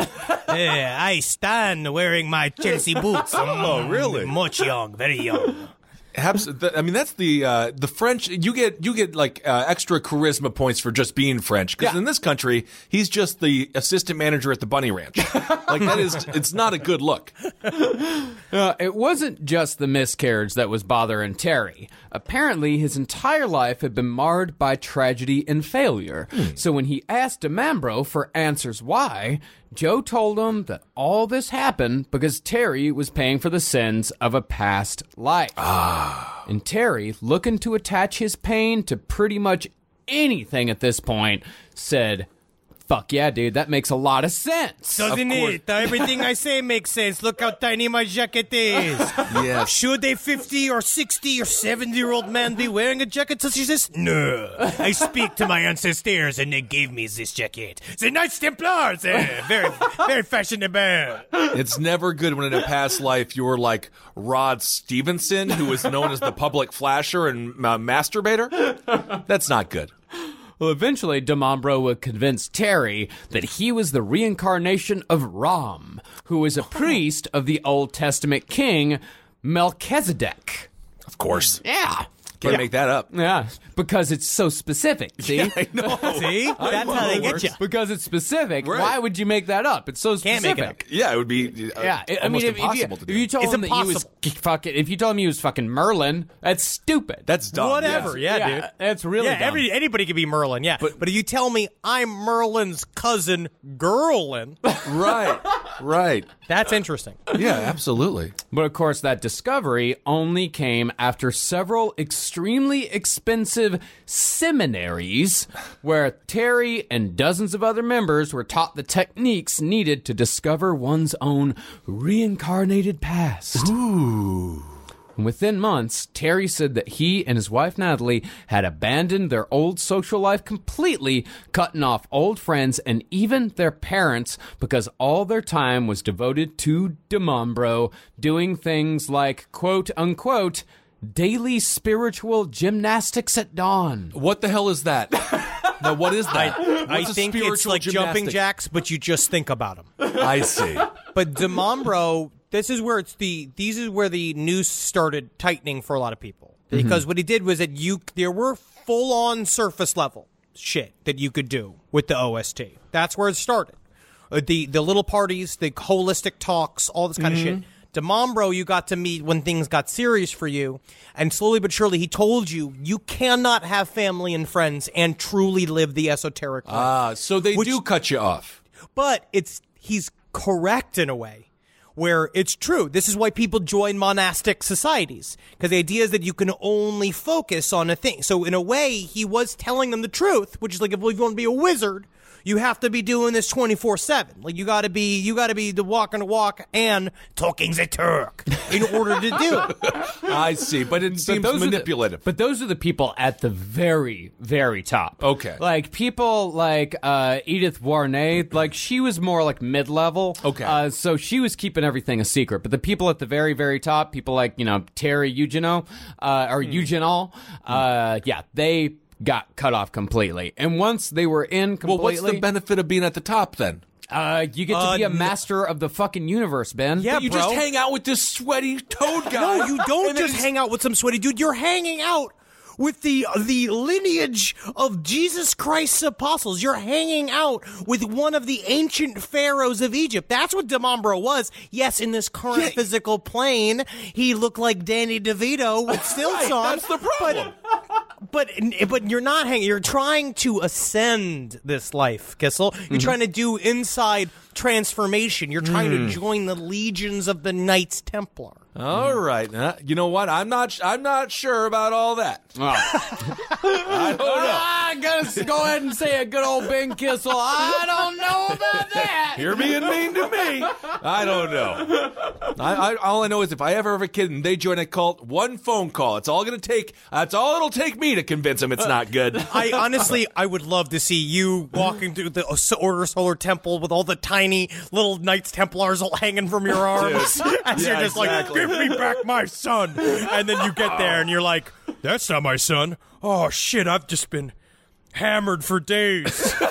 hey, I stand wearing my Chelsea boots. Oh, mm, really? Much young, very young. Abs- th- I mean, that's the uh, the French. You get you get like uh, extra charisma points for just being French. Because in this country, he's just the assistant manager at the Bunny Ranch. like that is, it's not a good look. Uh, it wasn't just the miscarriage that was bothering Terry. Apparently, his entire life had been marred by tragedy and failure. So when he asked DiMambro for answers why, Joe told him that all this happened because Terry was paying for the sins of a past life. Ah. And Terry, looking to attach his pain to pretty much anything at this point, said, Fuck yeah, dude, that makes a lot of sense. Doesn't course. it? Everything I say makes sense. Look how tiny my jacket is. Yes. Should a 50 or 60 or 70 year old man be wearing a jacket such as this? No. I speak to my ancestors and they gave me this jacket. The Knights Templars! eh, very, very fashionable. It's never good when in a past life you were like Rod Stevenson, who was known as the public flasher and uh, masturbator. That's not good. Well, eventually, DiMambro would convince Terry that he was the reincarnation of Ram, who was a priest of the Old Testament king Melchizedek. Of course. Yeah. Can't make that up. Yeah, because it's so specific. See? I know. See? That's how they get you. Because it's specific. Right. Why would you make that up? It's so Can't specific. make it up. Yeah, it would be. Uh, Yeah, I- I mean, almost if, if you, impossible to if do. you told It's him that he was impossible. fucking, if you told him he was fucking Merlin, that's stupid. That's dumb. Whatever. yes. Yeah, dude. That's really yeah, dumb. every anybody could be Merlin. Yeah, but but if you tell me I'm Merlin's cousin, Gerlin, Right. Right. that's interesting. Yeah, absolutely. But of course, that discovery only came after several extremely expensive seminaries where Terry and dozens of other members were taught the techniques needed to discover one's own reincarnated past. Ooh. And within months, Terry said that he and his wife Natalie had abandoned their old social life completely, cutting off old friends and even their parents because all their time was devoted to DiMambro, doing things like quote unquote daily spiritual gymnastics at dawn. What the hell is that? now, what is that? I What's a think it's spiritual like jumping jacks, but you just think about them. I see. But DiMambro, this is where it's the these is where the noose started tightening for a lot of people because what he did was that you there were full on surface level shit that you could do with the OST. That's where it started. Uh, the the little parties, the holistic talks, all this kind of shit. DiMambro, you got to meet when things got serious for you, and slowly but surely, he told you you cannot have family and friends and truly live the esoteric life. Ah, so they Which- do cut you off. but it's he's correct in a way where it's true. This is why people join monastic societies because the idea is that you can only focus on a thing. So in a way, he was telling them the truth, which is like if you want to be a wizard, you have to be doing this twenty four seven. Like you got to be, you got to be the walking the walk and talking the Turk in order to do it. I see, but it seems those are the- manipulative. but those are the people at the very, very top. Okay. Like people like uh, Edith Vuarnet, like she was more like mid level. Okay. Uh, so she was keeping everything a secret. But the people at the very, very top, people like, you know, Terry Eugenol, uh, or Hmm. Eugenol, uh, yeah, they got cut off completely. And once they were in completely, well, what's the benefit of being at the top then? uh, you get to Uh, be a master of the fucking universe, Ben. Yeah, But you bro. just hang out with this sweaty toad guy. No, you don't just hang out with some sweaty dude. You're hanging out with the the lineage of Jesus Christ's apostles. You're hanging out with one of the ancient pharaohs of Egypt. That's what DiMambro was. Yes, in this current physical plane, he looked like Danny DeVito with stilts Right, on. that's the problem. But but but you're not hanging. You're trying to ascend this life, Kissel. You're Mm-hmm. trying to do inside transformation. You're trying Hmm. to join the legions of the Knights Templar. All right. Uh, you know what? I'm not. sh- I'm not sure about all that. I don't know. I gotta go ahead and say a good old Ben Kissel. I don't know about that. You're being mean to me. I don't know. I, I, all I know is if I ever have a kid and they join a cult, one phone call. It's all going to take. That's all it'll take me to convince them it's not good. I honestly, I would love to see you walking through the Order Solar Temple with all the tiny little Knights Templars all hanging from your arms, as Yeah, you're just exactly. like, "Give me back my son," and then you get there and you're like, "That's not my son." Oh shit! I've just been hammered for days.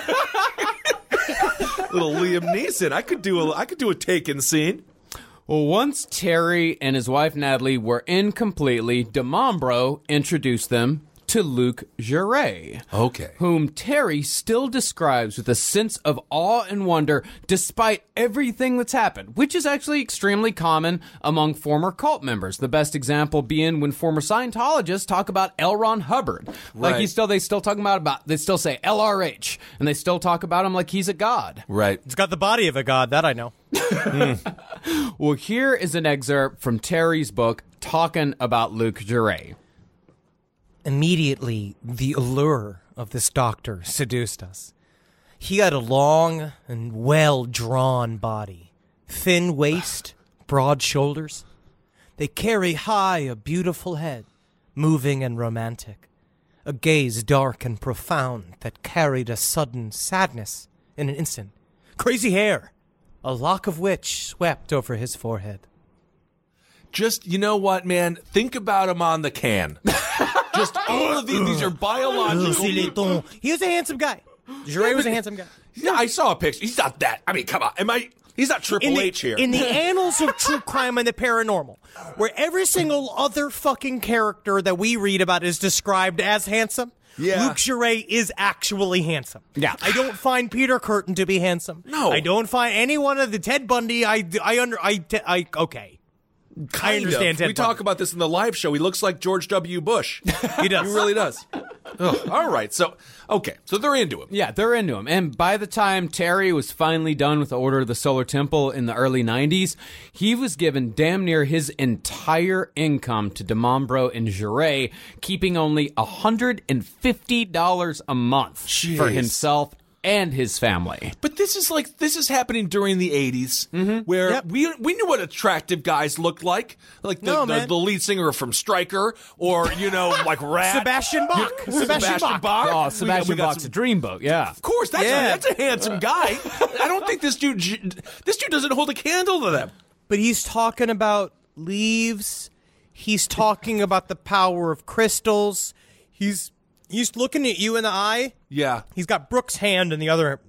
Little Liam Neeson. I could do a. I could do a taken scene. Well, once Terry and his wife Natalie were in completely, DiMambro introduced them to Luc Jouret. Okay. Whom Terry still describes with a sense of awe and wonder despite everything that's happened, which is actually extremely common among former cult members. The best example being when former Scientologists talk about L. Ron Hubbard. Like Right. he's still they still talk about about they still say LRH and they still talk about him like he's a god. Right. It's got the body of a god, that I know. Well, here is an excerpt from Terry's book talking about Luc Jouret. Immediately, the allure of this doctor seduced us. He had a long and well drawn body, thin waist, broad shoulders. They carry high a beautiful head, moving and romantic, a gaze dark and profound that carried a sudden sadness in an instant, crazy hair, a lock of which swept over his forehead. Just you know what, man? Think about him on the can. Just oh, all of these. These are biological. He was a handsome guy. Jouret was a handsome guy. Yeah, I saw a picture. He's not that. I mean, come on. Am I? He's not Triple in the, H here. in the annals of true crime and the paranormal, where every single other fucking character that we read about is described as handsome. Yeah. Luc Jouret is actually handsome. Yeah. I don't find Peter Kürten to be handsome. No. I don't find any one of the Ted Bundy. I I under I I okay. I Kind understand of. Ted We talk about this in the live show. He looks like George W. Bush. He does. he really does. Ugh. All right. So, okay. So they're into him. Yeah, they're into him. And by the time Terry was finally done with the Order of the Solar Temple in the early 90s, he was given damn near his entire income to DiMambro and Jouret, keeping only $150 a month for himself and his family. But this is like this is happening during the 80s mm-hmm. where Yep. we we knew what attractive guys looked like, like the, No, the, the lead singer from Striker or you know like Ratt. Sebastian Bach. Yeah, Sebastian Bach. Oh, Sebastian we got Bach's some- a dreamboat, yeah. Of course, that's Yeah. a, that's a handsome guy. I don't think this dude this dude doesn't hold a candle to them. But he's talking about leaves. He's talking about the power of crystals. He's he's looking at you in the eye. Yeah. He's got Brooks' hand in the other,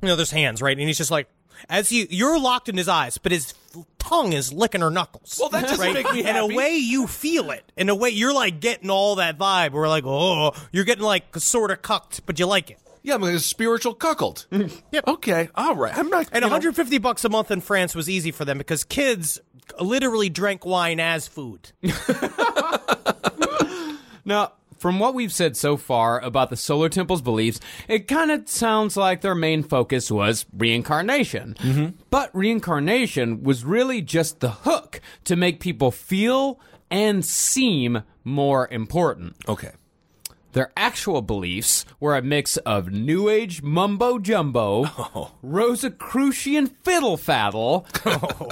you know, other's hands, right? And he's just like, as you you're locked in his eyes, but his tongue is licking her knuckles. Well, that doesn't right? make me In a way, you feel it. In a way, you're like getting all that vibe. We're like, oh, you're getting like sort of cucked, but you like it. Yeah, I'm like a spiritual cuckold. Yep. Okay, all right. I'm not. And you know- 150 bucks a month in France was easy for them because kids literally drank wine as food. Now, from what we've said so far about the Solar Temple's beliefs, it kind of sounds like their main focus was reincarnation. Mm-hmm. But reincarnation was really just the hook to make people feel and seem more important. Okay. Their actual beliefs were a mix of New Age mumbo jumbo, Rosicrucian fiddle faddle,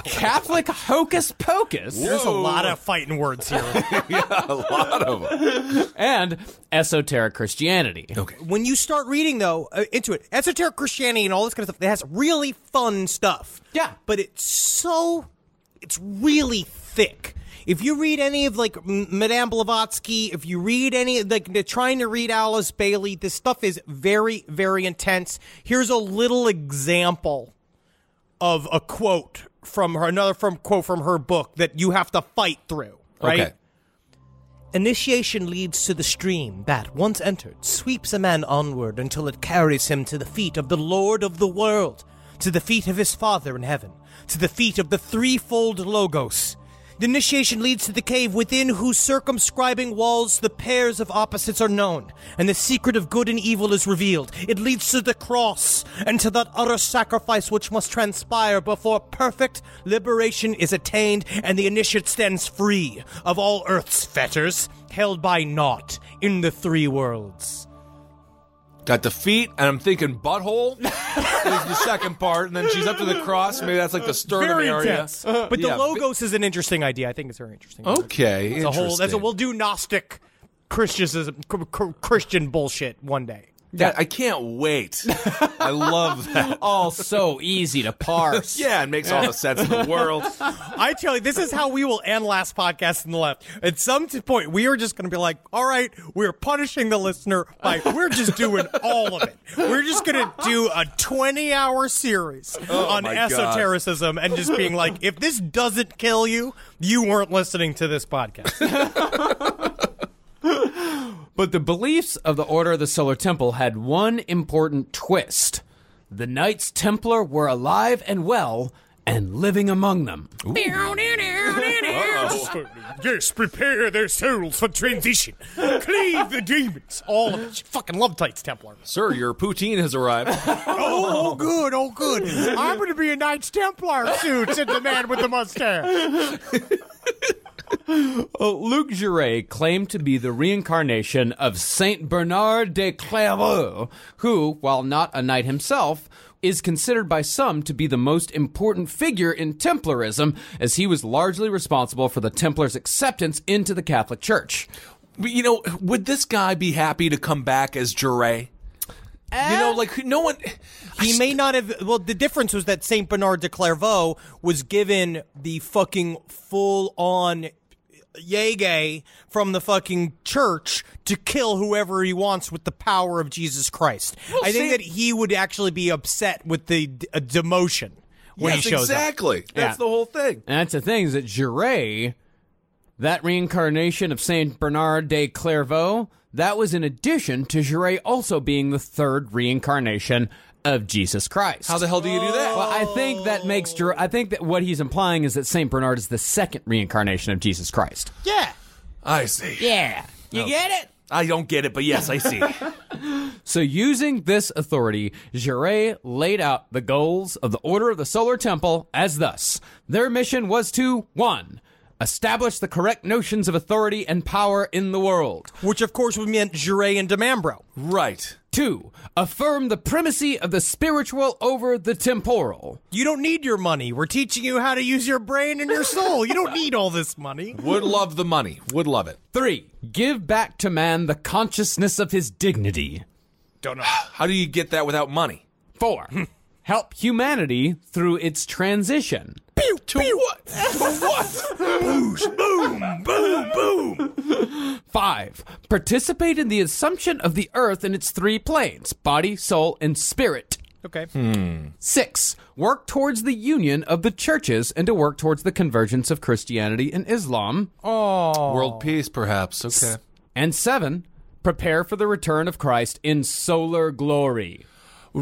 Catholic hocus pocus, There's a lot of fighting words here. yeah, a lot of them. and esoteric Christianity. Okay. when you start reading though uh, into it, esoteric Christianity and all this kind of stuff, it has really fun stuff. Yeah. but it's so it's really thick. If you read any of like Madame Blavatsky, if you read any like trying to read Alice Bailey, this stuff is very very intense. Here's a little example of a quote from her another from quote from her book that you have to fight through. Right. Okay. Initiation leads to the stream that, once entered, sweeps a man onward until it carries him to the feet of the Lord of the world, to the feet of his Father in heaven, to the feet of the threefold Logos. The initiation leads to the cave within whose circumscribing walls the pairs of opposites are known, and the secret of good and evil is revealed. It leads to the cross, and to that utter sacrifice which must transpire before perfect liberation is attained, and the initiate stands free of all earth's fetters, held by naught in the three worlds. Got the feet, and I'm thinking butthole is the second part, and then she's up to the cross. Maybe that's like the sternum Very area. intense. But Yeah, the logos is an interesting idea. I think it's very interesting. Okay, It's a whole. That's a, interesting. we'll do Gnostic Christianism, cr- cr- Christian bullshit one day. That, I can't wait. I love that. All so easy to parse. Yeah, it makes all the sense in the world. I tell you, this is how we will end last podcast in the left. At some point, we are just going to be like, all right, we're punishing the listener by we're just doing all of it. We're just going to do a 20 hour series oh on Oh my God. esotericism and just being like, if this doesn't kill you, you weren't listening to this podcast. But the beliefs of the Order of the Solar Temple had one important twist. The Knights Templar were alive and well and living among them. yes, prepare their souls for transition. Cleave the demons. All of it. Fucking love tights, Templar. Sir, your poutine has arrived. Oh, oh, good, oh, good. I'm going to be a Knights Templar suit, said the man with the mustache. Luc Jouret claimed to be the reincarnation of Saint Bernard de Clairvaux, who, while not a knight himself, is considered by some to be the most important figure in Templarism, as he was largely responsible for the Templars' acceptance into the Catholic Church. You know, would this guy be happy to come back as Jouret? You know, like no one. He may not have. Well, the difference was that Saint Bernard de Clairvaux was given the fucking full on yay from the fucking church to kill whoever he wants with the power of Jesus Christ. I think Saint- that he would actually be upset with the d- uh, demotion when yes, he shows up. exactly. That's Yeah. the whole thing. And that's the thing is that Jouret, that reincarnation of Saint Bernard de Clairvaux, that was in addition to Jouret also being the third reincarnation of Jesus Christ. How the hell do you do that? Well, I think that makes Jouret, I think that what he's implying is that Saint Bernard is the second reincarnation of Jesus Christ. Yeah. I see. Yeah. You oh. get it? I don't get it, but yes, I see. So, using this authority, Jouret laid out the goals of the Order of the Solar Temple as thus. Their mission was to 1. Establish the correct notions of authority and power in the world. Which, of course, would mean Jouret and DiMambro. right. 2. Affirm the primacy of the spiritual over the temporal. You don't need your money. We're teaching you how to use your brain and your soul. You don't need all this money. Would love the money. Would love it. 3. Give back to man the consciousness of his dignity. Don't know. How do you get that without money? 4. Help humanity through its transition. To what? To what? boom, boom, boom. 5. Participate in the assumption of the earth in its three planes body, soul, and spirit. Okay. Hmm. 6. Work towards the union of the churches and to work towards the convergence of Christianity and Islam. Oh. World peace, perhaps. Okay. And 7. Prepare for the return of Christ in solar glory.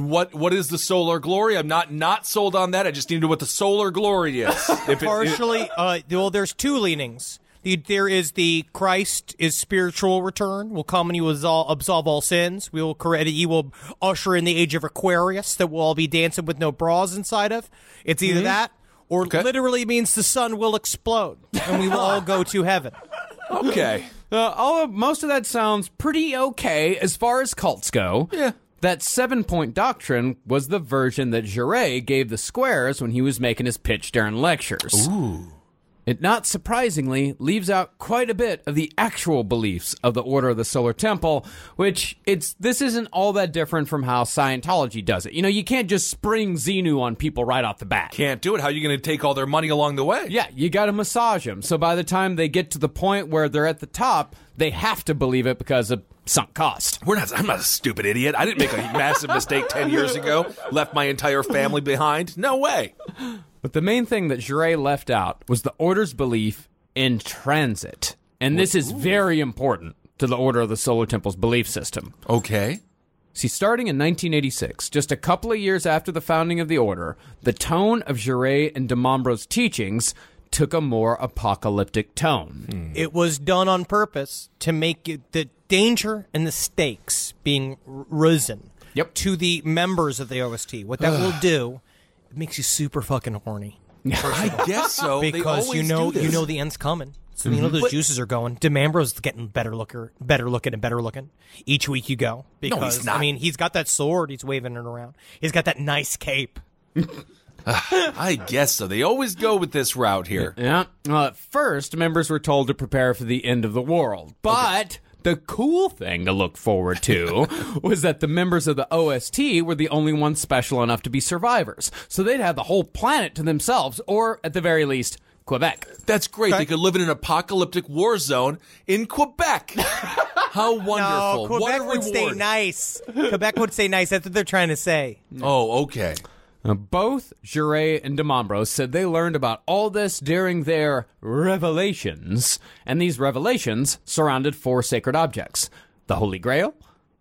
What What is the solar glory? I'm not not sold on that. I just need to know what the solar glory is. If it- Partially, uh, well, there's two leanings. The, there is the Christ is spiritual return will come and he will absolve, absolve all sins. We will correct. He will usher in the age of Aquarius that we'll all be dancing with no bras inside of. It's either that or Okay. literally means the sun will explode and we will all go to heaven. okay. Uh, all of, most of that sounds pretty okay as far as cults go. Yeah. That seven point doctrine was the version that Jouret gave the squares when he was making his pitch during lectures. Ooh. It not surprisingly leaves out quite a bit of the actual beliefs of the Order of the Solar Temple, which it's this isn't all that different from how Scientology does it. You know, you can't just spring Xenu on people right off the bat. Can't do it. How are you going to take all their money along the way? Yeah, you got to massage them. So by the time they get to the point where they're at the top, they have to believe it because of sunk cost. We're not. I'm not a stupid idiot. I didn't make a massive mistake ten years ago. Left my entire family behind. No way. But the main thing that Jouret left out was the order's belief in transit. And this is very important to the Order of the Solar Temple's belief system. Okay. See, starting in 1986, just a couple of years after the founding of the Order, the tone of Jouret and DiMambro's teachings took a more apocalyptic tone. Hmm. It was done on purpose to make it, the danger and the stakes being risen Yep. to the members of the OST. What that will do, it makes you super fucking horny. I guess so. Because you know you know the end's coming. So you know mm-hmm. those juices are going. DiMambro's getting better looker, better looking and better looking each week you go. Because not. I mean, he's got that sword. He's waving it around. He's got that nice cape. I guess so. They always go with this route here. Yeah. Well, at first, members were told to prepare for the end of the world. But the cool thing to look forward to was that the members of the OST were the only ones special enough to be survivors. So they'd have the whole planet to themselves, or at the very least, Quebec. That's great. They could live in an apocalyptic war zone in Quebec. How wonderful. No, Quebec a would stay nice. Quebec would stay nice. That's what they're trying to say. Oh, okay. Now, both Jouret and DiMambro said they learned about all this during their revelations, and these revelations surrounded four sacred objects the Holy Grail,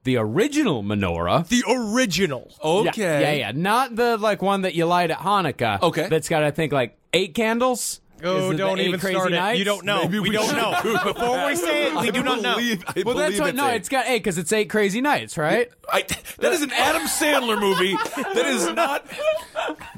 the original menorah. The original. Okay. Yeah, yeah, yeah. Not the like one that you light at Hanukkah. Okay. That's got I think like eight candles. Oh, Is don't eight even crazy start nights? it. You don't know. Maybe we, we don't know. Before we say it, we I do not know. I Well, that's what. it's No, eight. it's got eight because it's eight crazy nights, right? I, that is an Adam Sandler movie. That is not.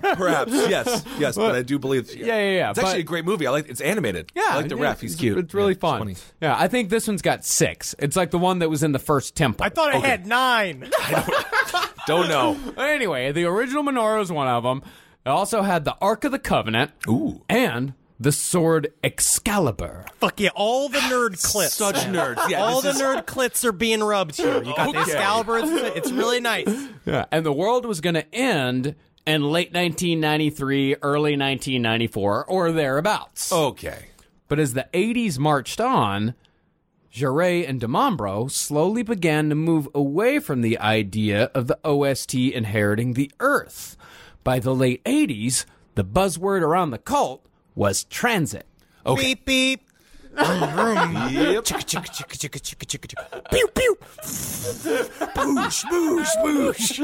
Perhaps yes, yes, but I do believe. It's. Yeah, yeah, yeah, It's actually but- a great movie. I like. It's animated. Yeah, I like the yeah, ref. He's it's- cute. It's really Yeah, fun. funny. Yeah, I think this one's got six. It's like the one that was in the first temple. I thought I had nine. I Don't know. Anyway, the original menorah was one of them. It also had the Ark of the Covenant. Ooh. And the sword Excalibur. Fuck yeah, all the nerd clips. Such nerds. Yeah, all the is- nerd clits are being rubbed here. You got the Excalibur. It's, it's really nice. Yeah. And the world was going to end in late 1993, early 1994, or thereabouts. Okay. But as the 80s marched on, Jouret and DiMambro slowly began to move away from the idea of the OST inheriting the Earth. By the late 80s, the buzzword around the cult was transit. Okay. Beep beep. Vroom, vroom. Yep. Chicka, chicka, chicka, chicka, chicka, chicka, chicka. Pew pew. Boosh boosh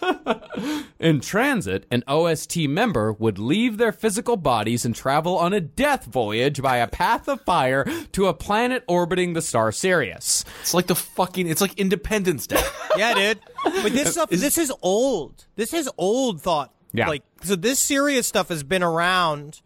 boosh. In transit, an OST member would leave their physical bodies and travel on a death voyage by a path of fire to a planet orbiting the star Sirius. It's like the fucking. It's like Independence Day. Yeah, dude. But this uh, stuff, this is old. This is old thought. Yeah. Like, so this Sirius stuff has been around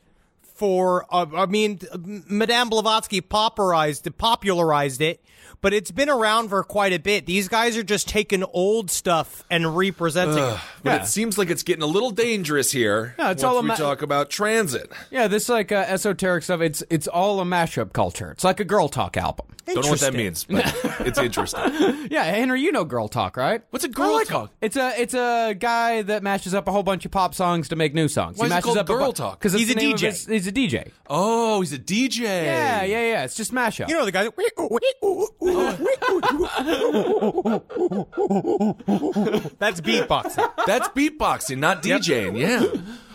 for, uh, I mean, Madame Blavatsky popularized popularized it, but it's been around for quite a bit. These guys are just taking old stuff and representing it. But Yeah. it seems like it's getting a little dangerous here. Yeah, it's once all a we talk about transit. Yeah, this like uh, esoteric stuff. It's it's all a mashup culture. It's like a girl talk album. Don't know what that means, but it's interesting. Yeah, Henry, you know girl talk, right? What's a girl talk? It's a it's a guy that mashes up a whole bunch of pop songs to make new songs. Why is it mashes called up girl talk? Because He's a DJ. he's a DJ. Oh, he's a DJ. Yeah, yeah, yeah. It's just mashup. You know the guys. That's beatboxing. That's beatboxing, not DJing. Yeah.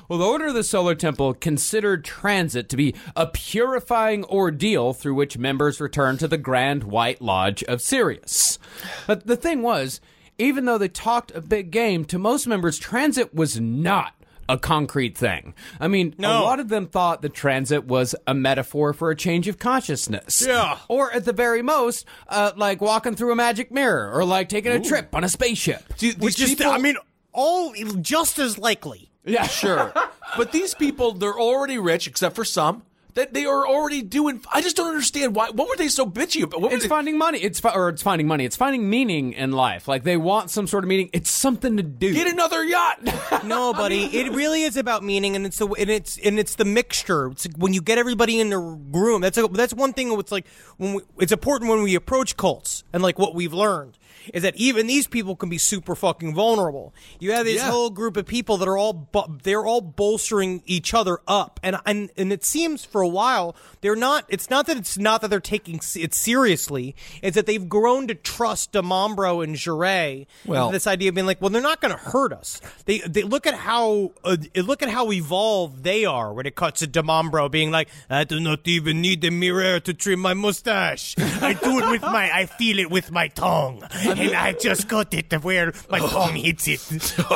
Well, the Order of the Solar Temple considered transit to be a purifying ordeal through which members return to the Grand White Lodge of Sirius. But the thing was, even though they talked a big game, to most members, transit was not a concrete thing. I mean, a lot of them thought the transit was a metaphor for a change of consciousness. Yeah. Or at the very most, uh, like walking through a magic mirror or like taking a trip on a spaceship. Do- Which is, people- I mean, all just as likely. Yeah, Sure. but these people, they're already rich, except for some. That they are already doing. I just don't understand why. What were they so bitchy about? What It's they- finding money. It's fi- or it's finding money. It's finding meaning in life. Like they want some sort of meaning. It's something to do. Get another yacht. No, buddy, it really is about meaning, and it's the and it's and it's the mixture. It's when you get everybody in the room. That's a, that's one thing. It's like when we, it's important when we approach cults, and like what we've learned is that even these people can be super fucking vulnerable. You have this Yeah. whole group of people that are all bu- they're all bolstering each other up, and and and it seems for a while, they're not. It's not that it's not that they're taking it seriously. It's that they've grown to trust DiMambro and Jouret. Well- this idea of being like, well, they're not going to hurt us. They they look at how uh, look at how evolved they are when it cuts to DiMambro being like, I do not even need a mirror to trim my mustache. I do it with my, I feel it with my tongue, and I just got it to where my tongue hits it.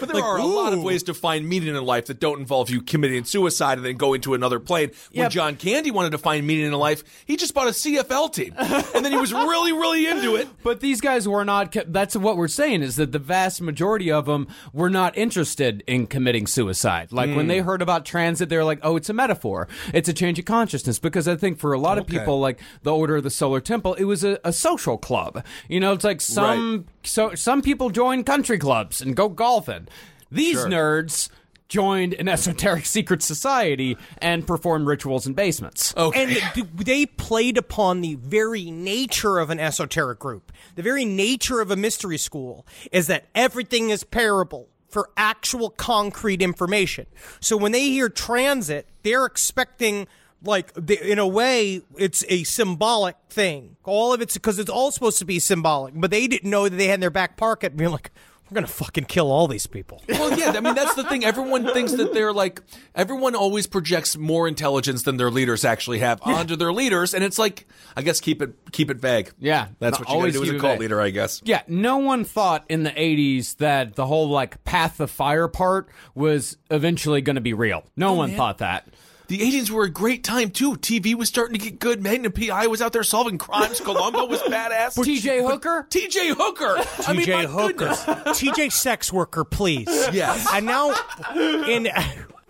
But there are a lot of ways to find meaning in life that don't involve you committing suicide and then going to another plane. When John Candy wanted to find meaning in life, he just bought a CFL team, and then he was really, really into it. But these guys were not. That's what we're saying is that the vast majority of them were not interested in committing suicide. Like when they Hmm. heard about transit, they were like, "Oh, it's a metaphor. It's a change of consciousness." Because I think for a lot of Okay. people, like the Order of the Solar Temple, it was a, a social club. You know, it's like some so some people join country clubs and go golfing. These Sure. nerds joined an esoteric secret society and performed rituals in basements. Okay. And they played upon the very nature of an esoteric group. The very nature of a mystery school is that everything is parable for actual concrete information. So when they hear transit, they're expecting like the, in a way it's a symbolic thing. All of it's because it's all supposed to be symbolic, but they didn't know that they had in their back pocket being like we're going to fucking kill all these people. Well, yeah, I mean that's the thing. Everyone thinks that they're like everyone always projects more intelligence than their leaders actually have onto their leaders, and it's like I guess keep it keep it vague. Yeah, that's what you got to always do as a cult vague. leader, I guess. Yeah, no one thought in the 80s that the whole like path of fire part was eventually going to be real. No oh, one thought that. The 80s were a great time too. TV was starting to get good. Magnum PI was out there solving crimes. Columbo was badass. TJ Hooker? TJ Hooker. I mean, my TJ Hooker, goodness. TJ sex worker, please. Yes. And now, in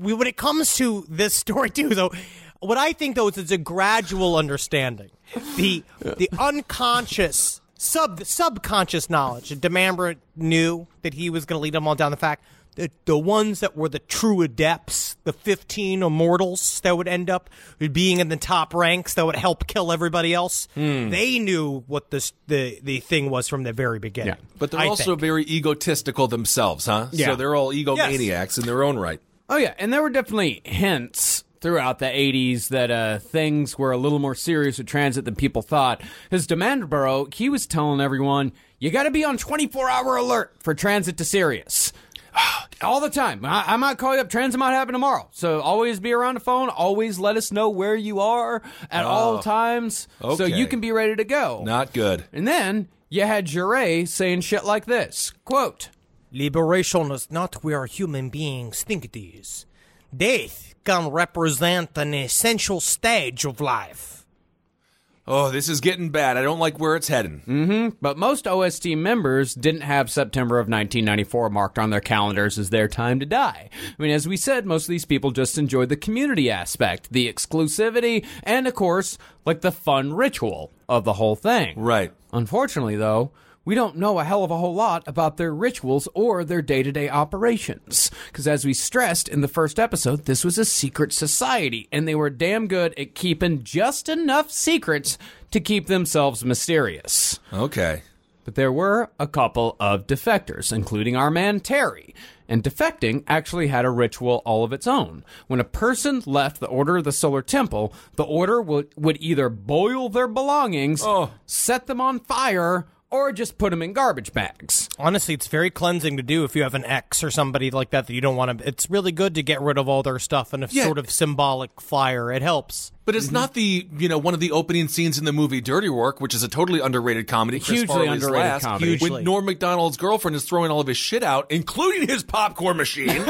we, when it comes to this story too, though, what I think though is it's a gradual understanding. The the unconscious. Sub subconscious knowledge. DiMambro knew that he was going to lead them all down the fact that the ones that were the true adepts, the fifteen immortals that would end up being in the top ranks that would help kill everybody else, they knew what this the the thing was from the very beginning. Yeah. But they're I also think. very egotistical themselves, huh? Yeah. So they're all egomaniacs in their own right. Oh yeah, and there were definitely hints throughout the 80s that uh, things were a little more serious with transit than people thought. His DiMambro, he was telling everyone, you got to be on 24-hour alert for transit to Sirius. All the time. I, I might call you up. Transit might happen tomorrow. So always be around the phone. Always let us know where you are at all oh. times so you can be ready to go. Not good. And then you had Jouret saying shit like this. Quote, Liberation is not where human beings think it is. Death can represent an essential stage of life. Oh, this is getting bad. I don't like where it's heading. Mm-hmm. But most OST members didn't have September of 1994 marked on their calendars as their time to die. I mean, as we said, most of these people just enjoyed the community aspect, the exclusivity, and of course, like the fun ritual of the whole thing. Right. Unfortunately, though, we don't know a hell of a whole lot about their rituals or their day to day operations. Because as we stressed in the first episode, this was a secret society, and they were damn good at keeping just enough secrets to keep themselves mysterious. Okay. But there were a couple of defectors, including our man Terry. And defecting actually had a ritual all of its own. When a person left the Order of the Solar Temple, the Order would, would either boil their belongings, oh. set them on fire, or just put them in garbage bags. Honestly, it's very cleansing to do if you have an ex or somebody like that that you don't want to. It's really good to get rid of all their stuff in a Yeah. sort of symbolic fire. It helps. But it's not the you know one of the opening scenes in the movie Dirty Work, which is a totally underrated comedy. Chris Hugely Farley's underrated last, comedy. Hugely. When Norm Macdonald's girlfriend is throwing all of his shit out, including his popcorn machine.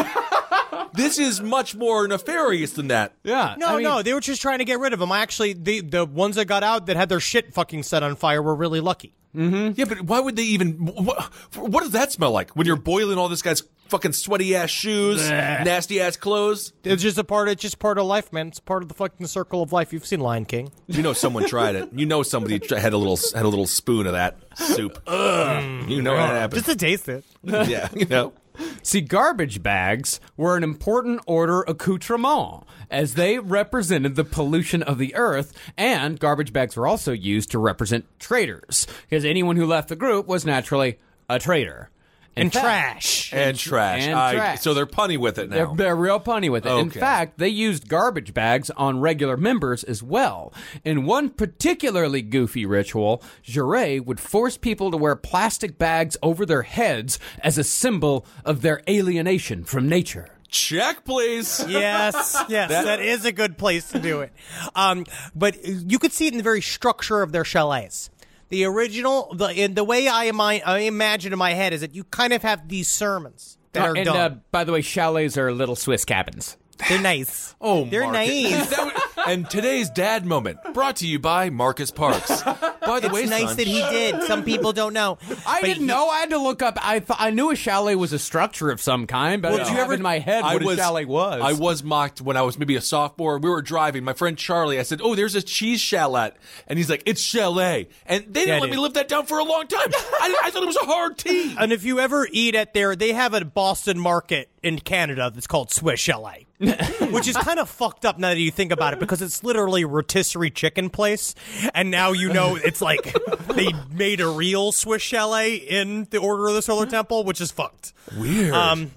this is much more nefarious than that. Yeah. No, no, they were just trying to get rid of him. I actually, the the ones that got out that had their shit fucking set on fire were really lucky. Mm-hmm. Yeah, but why would they even? What, what does that smell like when you're boiling all this guy's fucking sweaty ass shoes, nasty ass clothes? It's just a part. It's just part of life, man. It's part of the fucking circle of life. You've seen Lion King. You know someone tried it. You know somebody had a little had a little spoon of that soup. You know what happened? Just to taste it. yeah, you know. See, garbage bags were an important order accoutrement as they represented the pollution of the earth, and garbage bags were also used to represent traitors, because anyone who left the group was naturally a traitor. In and fact- trash. and trash. and I- trash. So they're punny with it They're, now. they're real punny with it. In fact, they used garbage bags on regular members as well. In one particularly goofy ritual, Jouret would force people to wear plastic bags over their heads as a symbol of their alienation from nature. Check, please. yes, yes, That- that is a good place to do it. Um, but you could see it in the very structure of their chalets. The original, the in the way I, ima- I imagine in my head is that you kind of have these sermons that are and done. uh, by the way, chalets are little Swiss cabins. They're nice. Oh, they're Marcus. nice. That was- and today's dad moment brought to you by Marcus Parks. By the It's way, nice son, that he did. Some people don't know. I But didn't he- know. I had to look up. I th- I knew a chalet was a structure of some kind, but Well, I did you ever- in my head I what was, a chalet was. I was mocked when I was maybe a sophomore. We were driving. My friend Charlie, I said, "Oh, there's a cheese chalet," and he's like, "It's chalet," and they didn't Yeah, let dude. me live that down for a long time. I, I thought it was a hard T. And if you ever eat at their, they have a Boston market in Canada that's called Swiss Chalet, which is kind of fucked up now that you think about it because it's literally rotisserie chicken place, and now you know it's like they made a real Swiss Chalet in the Order of the Solar Temple, which is fucked. Weird. Um,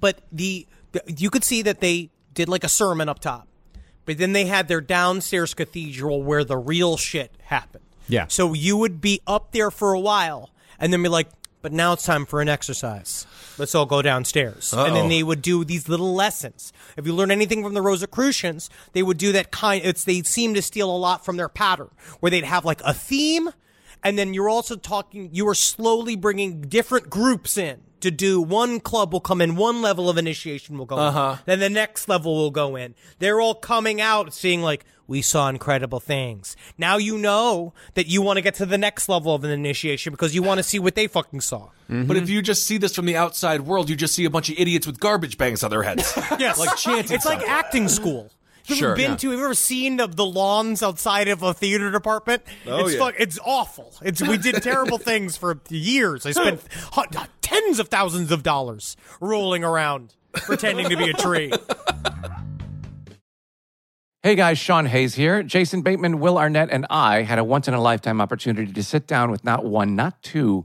but the, the you could see that they did like a sermon up top, but then they had their downstairs cathedral where the real shit happened. Yeah. So you would be up there for a while, and then be like, "But now it's time for an exercise. Let's all go downstairs." And then they would do these little lessons. If you learn anything from the Rosicrucians, they would do that kind. It's they seem to steal a lot from their pattern, where they'd have like a theme, and then you're also talking. You are slowly bringing different groups in to do. One club will come in, one level of initiation will go. Uh-huh. In, then the next level will go in. They're all coming out, seeing like we saw incredible things. Now you know that you want to get to the next level of an initiation because you want to see what they fucking saw. But if you just see this from the outside world, you just see a bunch of idiots with garbage bags on their heads. Yes, like chanting. It's like acting school. You've Sure. ever been Yeah. to? Have you ever seen the, the lawns outside of a theater department? Oh, it's yeah. fuck- it's awful. It's we did terrible things for years. I spent hu- tens of thousands of dollars rolling around pretending to be a tree. Hey guys, Sean Hayes here. Jason Bateman, Will Arnett, and I had a once in a lifetime opportunity to sit down with not one, not two,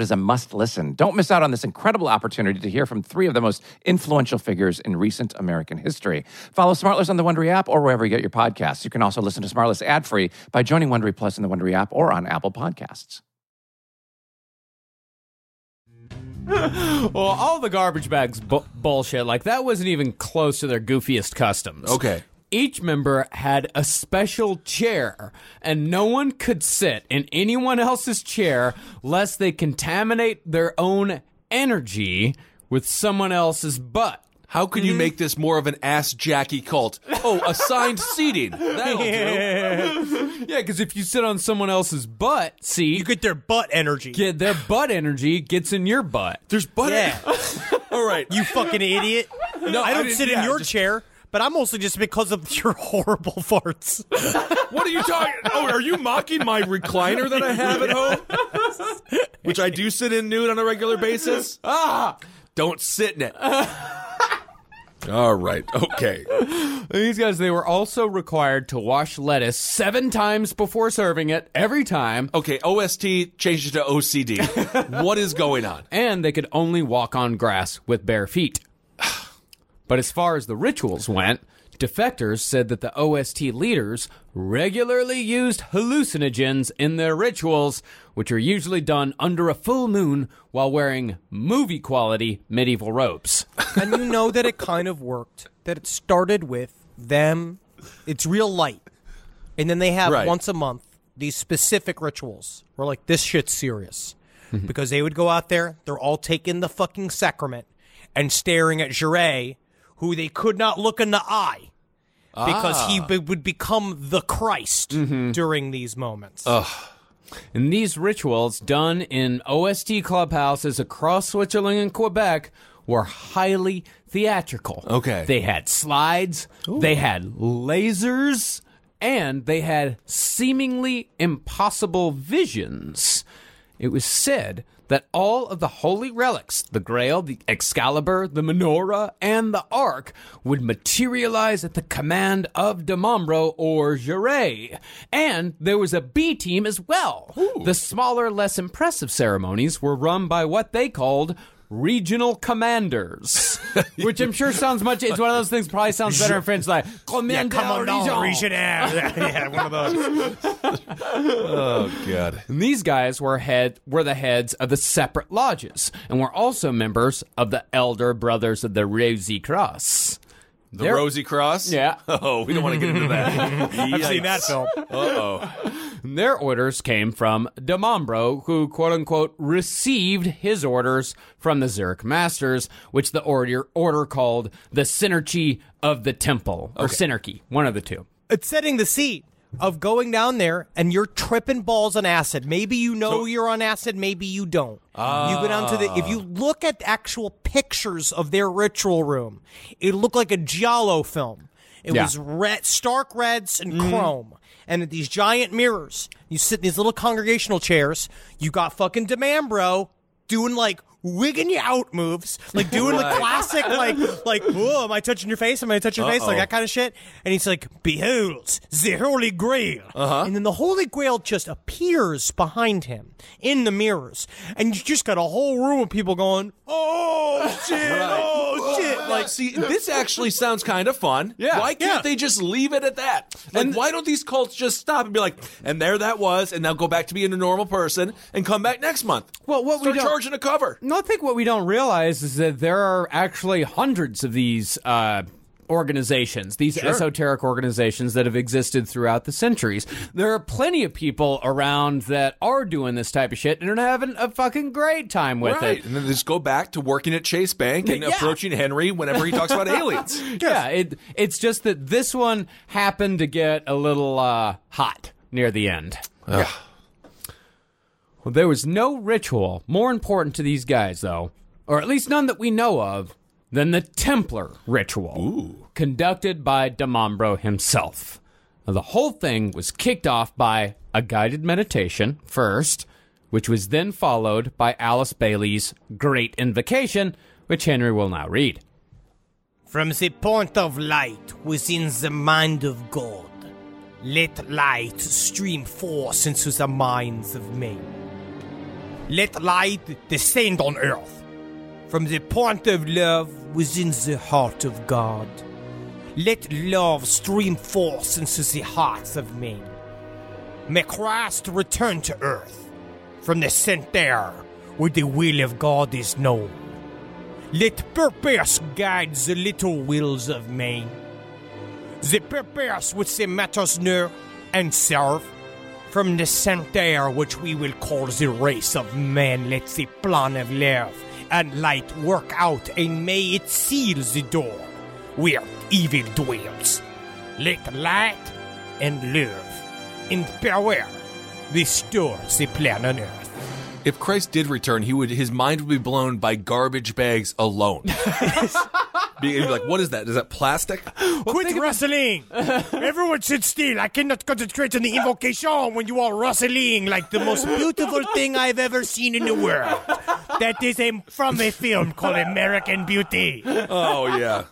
is a must listen. Don't miss out on this incredible opportunity to hear from three of the most influential figures in recent American history. Follow Smartless on the Wondery app or wherever you get your podcasts. You can also listen to Smartless ad free by joining Wondery Plus in the Wondery app or on Apple Podcasts. Well, all the garbage bags bu- bullshit, like that wasn't even close to their goofiest customs. Okay. Each member had a special chair, and no one could sit in anyone else's chair lest they contaminate their own energy with someone else's butt. How could you hmm? make this more of an ass Jackie cult? Oh, assigned seating. That'll do. Yeah, because if you sit on someone else's butt, see, You get their butt energy. get their butt energy gets in your butt. There's butt. yeah, All right. you fucking idiot. No, I I don't didn't- sit in yeah, your just- chair, but I'm mostly just because of your horrible farts. What are you talking? Oh, are you mocking my recliner that I have at home, which I do sit in nude on a regular basis? Ah, don't sit in it. All right. Okay. These guys, they were also required to wash lettuce seven times before serving it, every time, Okay. OST changed it to OCD. what is going on? and they could only walk on grass with bare feet. But as far as the rituals went, defectors said that the OST leaders regularly used hallucinogens in their rituals, which are usually done under a full moon while wearing movie quality medieval robes. and you know that it kind of worked. That it started with them. It's real light, and then they have Right. once a month these specific rituals. Where like this shit's serious because they would go out there. They're all taking the fucking sacrament and staring at Jouret, who they could not look in the eye. Because he ah. be- would become the Christ mm-hmm. during these moments. And these rituals, done in OST clubhouses across Switzerland and Quebec, were highly theatrical. Okay. They had slides, they had lasers, and they had seemingly impossible visions. It was said that all of the holy relics, the Grail, the Excalibur, the Menorah, and the Ark, would materialize at the command of DiMambro or Jouret. And there was a B team as well. The smaller, less impressive ceremonies were run by what they called regional commanders, which I'm sure sounds much. It's one of those things. Probably sounds better in French, like Yeah, commandeur come on down, region. Richard. yeah, one of those. Oh god. And these guys were head were the heads of the separate lodges and were also members of the Elder Brothers of the Rosy Cross. The They're- Rosy Cross? Yeah. Oh, we don't want to get into that. I've seen that film. Uh oh. Their orders came from DiMambro, who quote unquote received his orders from the Zurich Masters, which the order order called the Synergy of the Temple or Synarchy, one of the two. It's setting the seat of going down there and you're tripping balls on acid. Maybe you know you're on acid, maybe you don't. you go down to the if you ah. look at actual pictures of their ritual room, it looked like a Giallo film. It Yeah. was red, stark reds and mm. chrome. And at these giant mirrors, you sit in these little congregational chairs. You got fucking DiMambro doing like wigging you out moves, like doing the classic, like, like, whoa, am I touching your face? Am I touching your face? Like Uh-oh. that kind of shit. And he's like, behold, the Holy Grail. Uh-huh. And then the Holy Grail just appears behind him in the mirrors. And you just got a whole room of people going, oh, shit, oh, shit. Like, see, this actually sounds kind of fun. Yeah. Why can't Yeah. they just leave it at that? Like, why don't these cults just stop and be like, and there that was, and now go back to being a normal person and come back next month? Well, what we Start don't- charging a cover. No, I think what we don't realize is that there are actually hundreds of these uh, organizations, these esoteric organizations that have existed throughout the centuries. There are plenty of people around that are doing this type of shit and are having a fucking great time with right. it. And then just go back to working at Chase Bank and Yeah. approaching Henry whenever he talks about aliens. Yeah, it, it's just that this one happened to get a little uh, hot near the end. Ugh. Well, there was no ritual more important to these guys, though, or at least none that we know of, than the Templar ritual, conducted by DiMambro himself. Now, the whole thing was kicked off by a guided meditation first, which was then followed by Alice Bailey's Great Invocation, which Henry will now read. From the point of light within the mind of God, let light stream forth into the minds of men. Let light descend on earth. From the point of love within the heart of God, let love stream forth into the hearts of men. May Christ return to earth from the center where the will of God is known. Let purpose guide the little wills of men. The purpose which the Masters know and serve. From the center which we will call the race of men, let the plan of love and light work out, and may it seal the door where evil dwells. Let light and love and power restore the plan on earth. If Christ did return, he would his mind would be blown by garbage bags alone. Be- he'd be like, "What is that? Is that plastic?" Quit wrestling! Everyone sit still. I cannot concentrate on the invocation when you are wrestling like the most beautiful thing I've ever seen in the world. That is a, from a film called American Beauty. Oh yeah.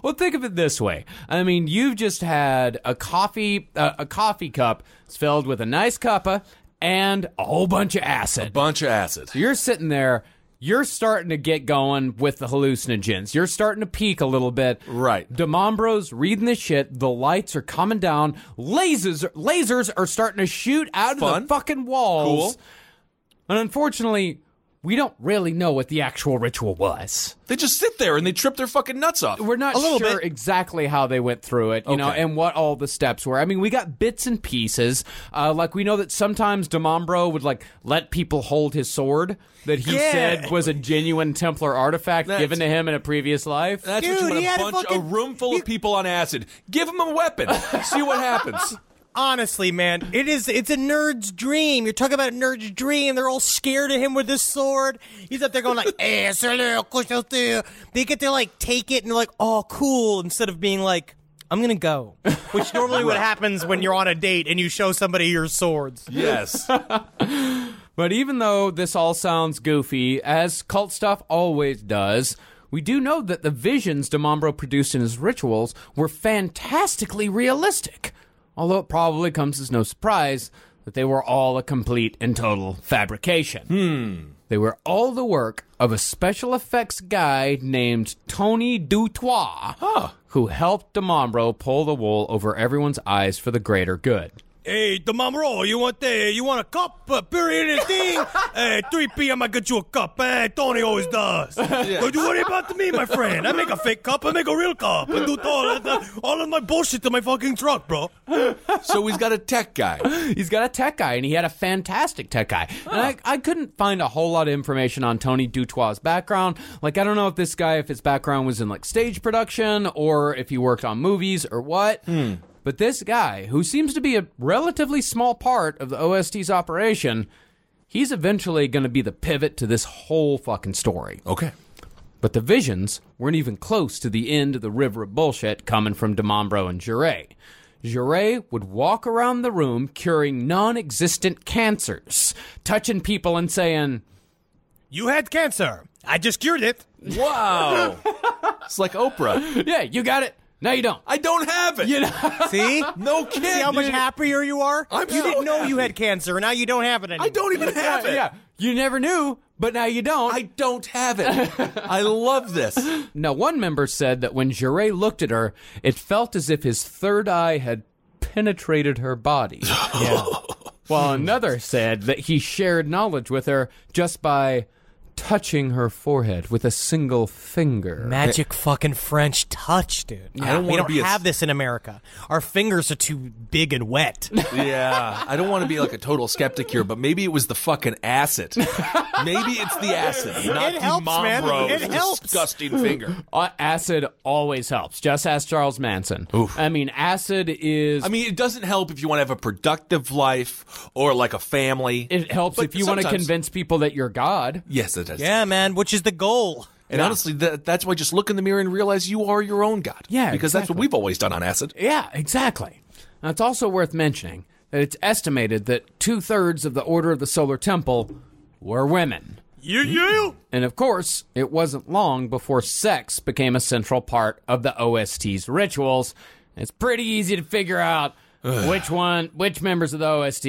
Well, think of it this way. I mean, you've just had a coffee uh, a coffee cup it's filled with a nice cuppa and a whole bunch of acid. A bunch of acid. You're sitting there. You're starting to get going with the hallucinogens. You're starting to peak a little bit. Right. DiMambro's reading the shit. The lights are coming down. Lasers, lasers are starting to shoot out of the fucking walls. Cool. And unfortunately, we don't really know what the actual ritual was. They just sit there and they trip their fucking nuts off. We're not A sure bit. exactly how they went through it, you know, and what all the steps were. I mean, we got bits and pieces. Uh, like we know that sometimes DiMambro would like let people hold his sword that he Yeah. said was a genuine Templar artifact That's- given to him in a previous life. That's Dude, what you he want had a a bunch fucking- a room full he- of people on acid. Give them a weapon. See what happens. Honestly, man, it is it's a nerd's dream. You're talking about a nerd's dream. They're all scared of him with this sword. He's up there going like, eh, salut, couche au They get to like take it and they're like, oh, cool, instead of being like, I'm gonna go. Which normally what happens when you're on a date and you show somebody your swords. Yes. But even though this all sounds goofy, as cult stuff always does, we do know that the visions DiMambro produced in his rituals were fantastically realistic. Although it probably comes as no surprise that they were all a complete and total fabrication. Hmm. They were all the work of a special effects guy named Tony Dutoit, who helped DiMambro pull the wool over everyone's eyes for the greater good. Hey, the Mamro, you want the you want a cup? Uh, period anything? hey, 3 p.m. I get you a cup. Hey, Tony always does. Don't you worry about me, my friend. I make a fake cup. I make a real cup. I do all, all of my bullshit to my fucking truck, bro. so he's got a tech guy. He's got a tech guy, and he had a fantastic tech guy. And I, I couldn't find a whole lot of information on Tony Dutoit's background. Like, I don't know if this guy, if his background was in like stage production or if he worked on movies or what. But this guy, who seems to be a relatively small part of the OST's operation, he's eventually going to be the pivot to this whole fucking story. Okay. But the visions weren't even close to the end of the river of bullshit coming from DiMambro and Jouret. Jouret would walk around the room curing non existent cancers, touching people and saying, You had cancer. I just cured it. Wow. it's like Oprah. Yeah, you got it. No, you don't. I don't have it. You know? See? no kidding. See how much happier you are? I'm you so didn't know you had cancer, and now you don't have it anymore. I don't even have it. yeah, you never knew, but now you don't. I don't have it. I love this. Now, one member said that when Jouret looked at her, it felt as if his third eye had penetrated her body. yeah. While another said that he shared knowledge with her just by touching her forehead with a single finger. Magic fucking French touch, dude. I don't we don't be a- have this in America. Our fingers are too big and wet. Yeah, I don't want to be like a total skeptic here, but maybe it was the fucking acid. Maybe it's the acid, not It helps, man. DiMambro's It helps. disgusting finger. Uh, acid always helps. Just ask Charles Manson. I mean, acid is. I mean, it doesn't help if you want to have a productive life or like a family. it helps But if you want to sometimes- convince people that you're God. Yes, it does. yeah, man, which is the goal. And honestly, that, that's why just look in the mirror and realize you are your own God. Yeah, because that's what we've always done on acid. Yeah, exactly. Now, it's also worth mentioning that it's estimated that two thirds of the Order of the Solar Temple were women. Yeah, yeah. And of course, it wasn't long before sex became a central part of the OST's rituals. It's pretty easy to figure out which one, which members of the OST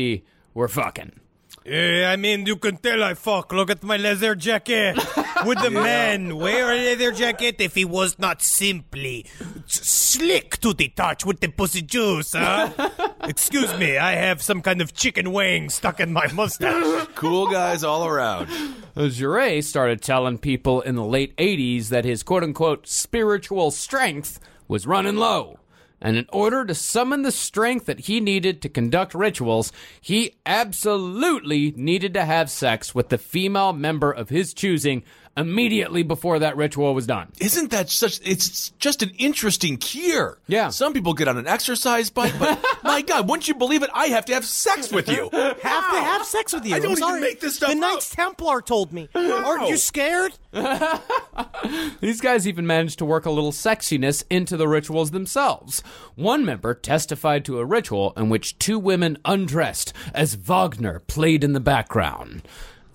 were fucking. Eh, I mean, you can tell I fuck. Look at my leather jacket. Would the man wear a leather jacket if he was not simply slick to the touch with the pussy juice, huh? Excuse me, I have some kind of chicken wing stuck in my mustache. Cool guys all around. Jouret started telling people in the late 80s that his quote unquote spiritual strength was running low. And in order to summon the strength that he needed to conduct rituals, he absolutely needed to have sex with the female member of his choosing immediately before that ritual was done. Isn't that such? It's just an interesting cure. Yeah. Some people get on an exercise bike, but my God, wouldn't you believe it? I have to have sex with you. Have to have sex with you. I don't even make this stuff The up. Knights Templar told me. Aren't you scared? These guys even managed to work a little sexiness into the rituals themselves. One member testified to a ritual in which two women undressed as Wagner played in the background.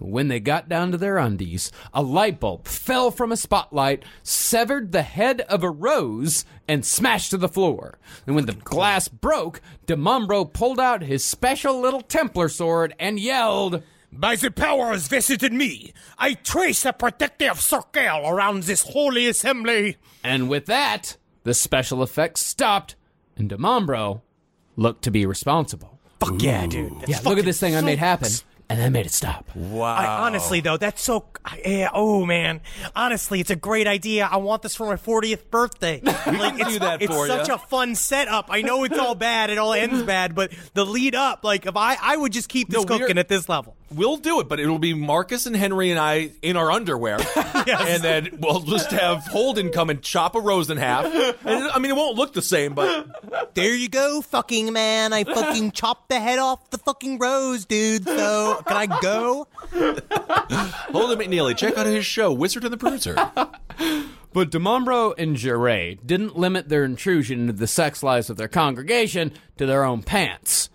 When they got down to their undies, a light bulb fell from a spotlight, severed the head of a rose, and smashed to the floor. And when the glass broke, DiMambro pulled out his special little Templar sword and yelled, By the powers vested in me, I trace a protective circle around this holy assembly. And with that, the special effects stopped, and DiMambro looked to be responsible. Fuck yeah, dude. That's Yeah, look at this thing I made happen. And that made it stop. Wow. I, honestly, though, that's so. Yeah, oh man, honestly, it's a great idea. I want this for my 40th birthday. Like, do it's, that it's for such ya. a fun setup. I know it's all bad. It all ends bad, but the lead up, like, if I, I would just keep this No, we're- cooking at this level. We'll do it, but it'll be Marcus and Henry and I in our underwear, and then we'll just have Holden come and chop a rose in half. And I mean, it won't look the same, but There you go, fucking man. I fucking chopped the head off the fucking rose, dude. So can I go? Holden McNeely, check out his show, Wizard and the Bruiser. But DiMambro and Jouret didn't limit their intrusion into the sex lives of their congregation to their own pants.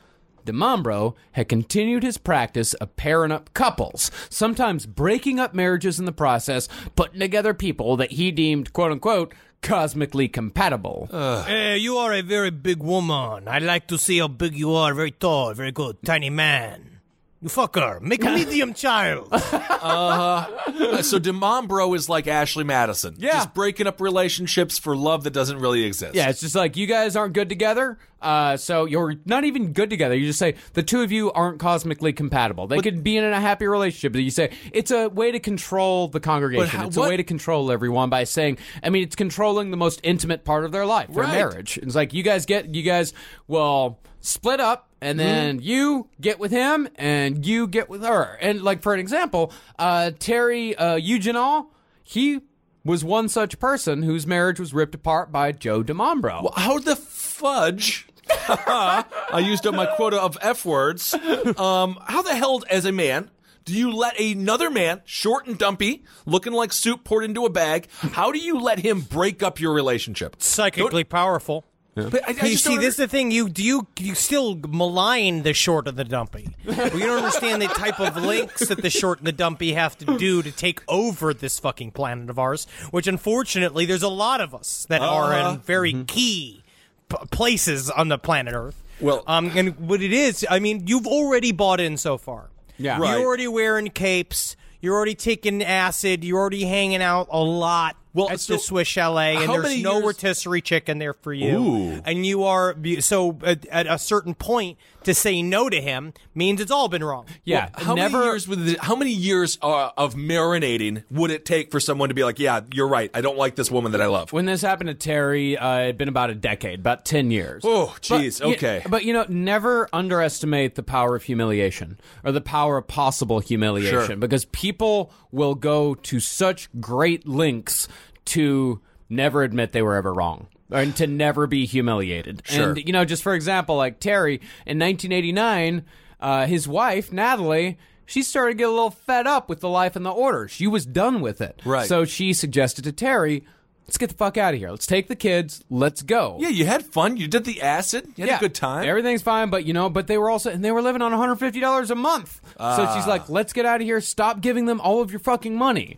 DiMambro had continued his practice of pairing up couples, sometimes breaking up marriages in the process, putting together people that he deemed, quote unquote, cosmically compatible. Eh, you are a very big woman. I like to see how big you are. Very tall, very good. Tiny man. You fucker. Make a medium child. Uh, so DiMambro is like Ashley Madison, Yeah. just breaking up relationships for love that doesn't really exist. Yeah, it's just like you guys aren't good together. Uh, so you're not even good together. You just say the two of you aren't cosmically compatible. They could be in a happy relationship, but you say it's a way to control the congregation. how- it's what- a way to control everyone by saying, I mean, it's controlling the most intimate part of their life, their Right. marriage. It's like you guys get, you guys will split up, and then you get with him, and you get with her. And like for an example, uh, Terry uh, Huguenin, he was one such person whose marriage was ripped apart by Joe DiMambro. How the fudge? I used up my quota of F words. Um, how the hell, as a man, do you let another man, short and dumpy, looking like soup poured into a bag, how do you let him break up your relationship? Psychically powerful. But I, I you just see, this is the thing. You do you you still malign the short and the dumpy. Well, you don't understand the type of links that the short and the dumpy have to do to take over this fucking planet of ours. Which, unfortunately, there's a lot of us that are Uh-huh. in very key p- places on the planet Earth. Well- um, and what it is, I mean, you've already bought in so far. Yeah. Right. You're already wearing capes. You're already taking acid. You're already hanging out a lot Well, at so the Swiss Chalet, and there's no years- rotisserie chicken there for you. Ooh. And you are so at, at a certain point to say no to him means it's all been wrong. Yeah, How never. many years would it- how many years uh, of marinating would it take for someone to be like, yeah, you're right, I don't like this woman that I love? when this happened to Terry, uh, it'd been about a decade, about ten years. Oh, jeez, But, okay. But you know, never underestimate the power of humiliation or the power of possible humiliation Sure. because people will go to such great lengths to never admit they were ever wrong. And to never be humiliated. Sure. And, you know, just for example, like Terry, in 1989, uh, his wife, Natalie, she started to get a little fed up with the life and the order. She was done with it. Right. So she suggested to Terry, let's get the fuck out of here. Let's take the kids. Let's go. yeah, you had fun. You did the acid. You had a good time. Everything's fine, but you know, but they were also and they were living on $150 a month. so she's like, "Let's get out of here. Stop giving them all of your fucking money."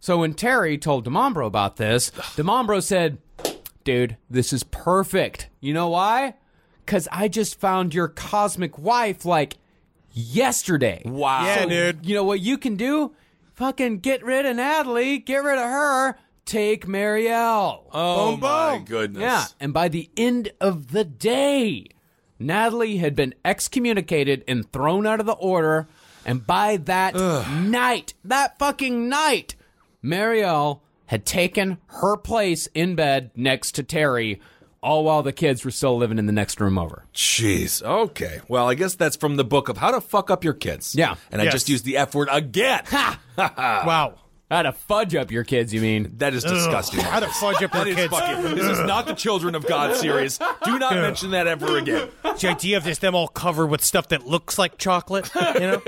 So when Terry told DiMambro about this, DiMambro said, "Dude, this is perfect. You know why? Cuz I just found your cosmic wife like yesterday." Wow. Yeah, So, dude. You know what you can do? Fucking get rid of Natalie, get rid of her, take Marielle. Oh Boom, my boom. goodness. Yeah, and by the end of the day, Natalie had been excommunicated and thrown out of the order. And by that night, that fucking night, Marielle had taken her place in bed next to Terry, all while the kids were still living in the next room over. Jeez. Okay. Well, I guess that's from the book of how to fuck up your kids. Yeah. And I Yes. just used the F word again. Ha! wow. How to fudge up your kids, you mean? That is disgusting. How to fudge up That your is kids. fucking. This is not the Children of God series. Do not mention that ever again. The idea of just them all covered with stuff that looks like chocolate, you know?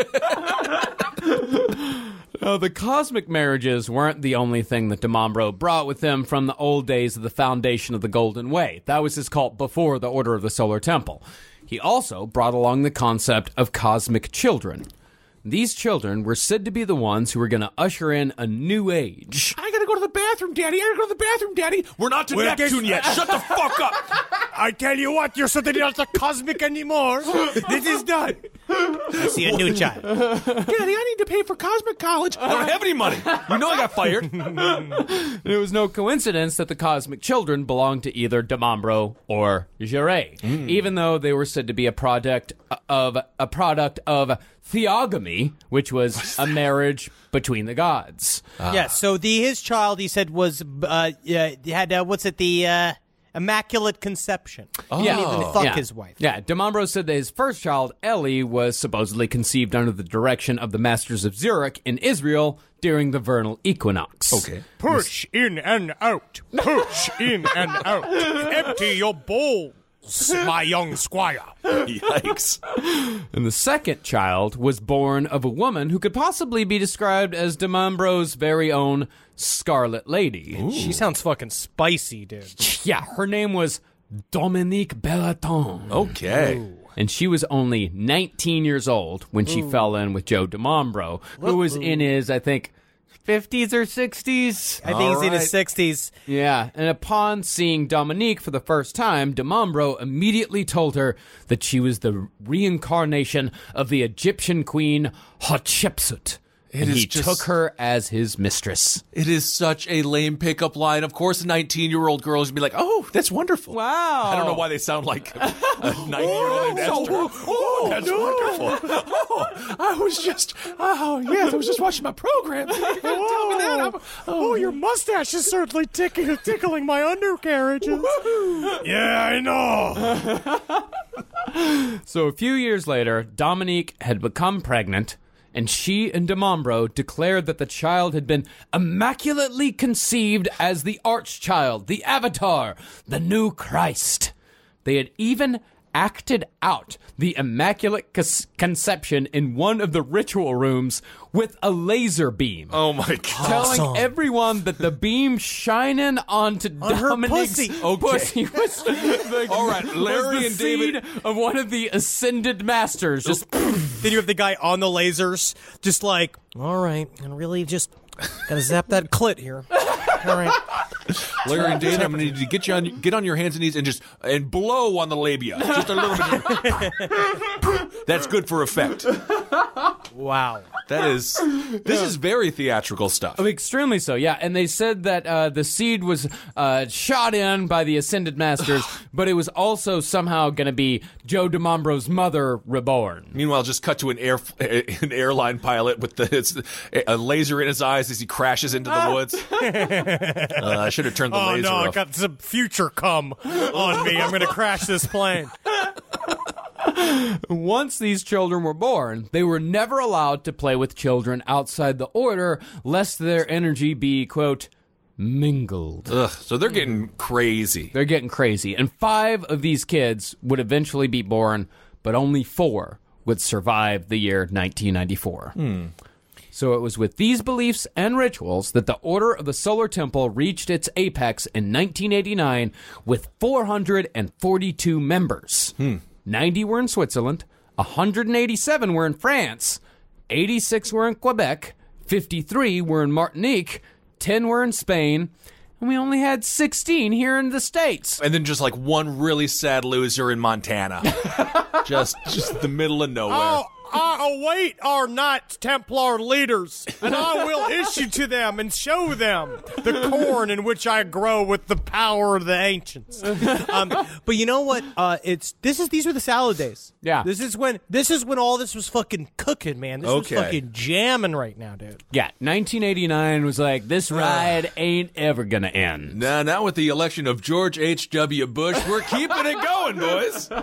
Uh, the cosmic marriages weren't the only thing that DiMambro brought with him from the old days of the foundation of the Golden Way. That was his cult before the Order of the Solar Temple. He also brought along the concept of cosmic children. These children were said to be the ones who were going to usher in a new age. I gotta go to the bathroom, Daddy. I gotta go to the bathroom, Daddy. We're not to Well, Neptune there's- yet. Shut the fuck up. I tell you what, you're certainly not a cosmic anymore. This is done. I see a new child. Daddy, I need to pay for cosmic college. I don't have any money. You know I got fired. It was no coincidence that the cosmic children belonged to either DiMambro or Jouret, hmm. even though they were said to be a product of a product of theogamy, which was a marriage between the gods. Yeah. So the his child he said was uh, yeah, had uh, what's it the uh, immaculate conception. He didn't even fuck Yeah. his wife. Yeah, DiMambro said that his first child, Ellie, was supposedly conceived under the direction of the Masters of Zurich in Israel during the vernal equinox. Okay. Push in and out. Push in and out. Empty your bowls, my young squire. Yikes. And the second child was born of a woman who could possibly be described as DiMambro's very own Scarlet Lady. She sounds fucking spicy, dude. Yeah, her name was Dominique Bellaton. Okay. And she was only 19 years old when she fell in with Joe DiMambro, who was in his, I think, 50s or 60s. I think he's in his sixties. Yeah, and upon seeing Dominique for the first time, DiMambro immediately told her that she was the reincarnation of the Egyptian queen Hatshepsut. And is he just- took her as his mistress. It is such a lame pickup line. Of course, a 19 year old girl is going to be like, oh, that's wonderful. Wow. I don't know why they sound like a 90 year old named Esther. Oh, that's wonderful. Oh, I was just, oh, yes, I was just watching my program. Tell me that. I'm- Oh, your mustache is certainly tickling, tickling my undercarriages. Yeah, I know. So a few years later, Dominique had become pregnant, and she and DiMambro declared that the child had been immaculately conceived as the archchild, the avatar, the new Christ. They had even acted out the immaculate cons- conception in one of the ritual rooms with a laser beam. Oh, my God. Telling everyone that the beam shining onto her Dominic's pussy. pussy was the, All right, Larry was and David- seed of one of the ascended masters. Just Then you have the guy on the lasers, just like, all right, and really just gotta zap that clit here. All right. Larry and Dana, I'm going to need you to get you on, get on your hands and knees and just and blow on the labia, just a little bit. That's good for effect. Wow. That is, this is very theatrical stuff. Oh, extremely so, yeah. And they said that uh, the seed was uh, shot in by the ascended masters, but it was also somehow going to be Joe DiMambro's mother reborn. Meanwhile, just cut to an air an airline pilot with the it's, a laser in his eyes as he crashes into the woods. Uh, I should have turned the Oh laser no, I off. got some future cum on me. I'm gonna crash this plane. Once these children were born, they were never allowed to play with children outside the order, lest their energy be, quote, mingled. Ugh, so they're getting crazy. They're getting crazy. And five of these kids would eventually be born, but only four would survive the year 1994. So it was with these beliefs and rituals that the Order of the Solar Temple reached its apex in 1989 with 442 members. Hmm. 90 were in Switzerland, 187 were in France, 86 were in Quebec, 53 were in Martinique, 10 were in Spain, and we only had 16 here in the States. And then just like one really sad loser in Montana. just just the middle of nowhere. Oh, I await our Knights Templar leaders, and I will issue to them and show them the corn in which I grow with the power of the ancients. Um, but you know what? Uh, it's this is these were the salad days. Yeah. This is when this is when all this was fucking cooking, man. This Okay. was fucking jamming right now, dude. Yeah, 1989 was like, this ride ain't ever gonna end. Now, now with the election of George H.W. Bush, we're keeping it going, boys.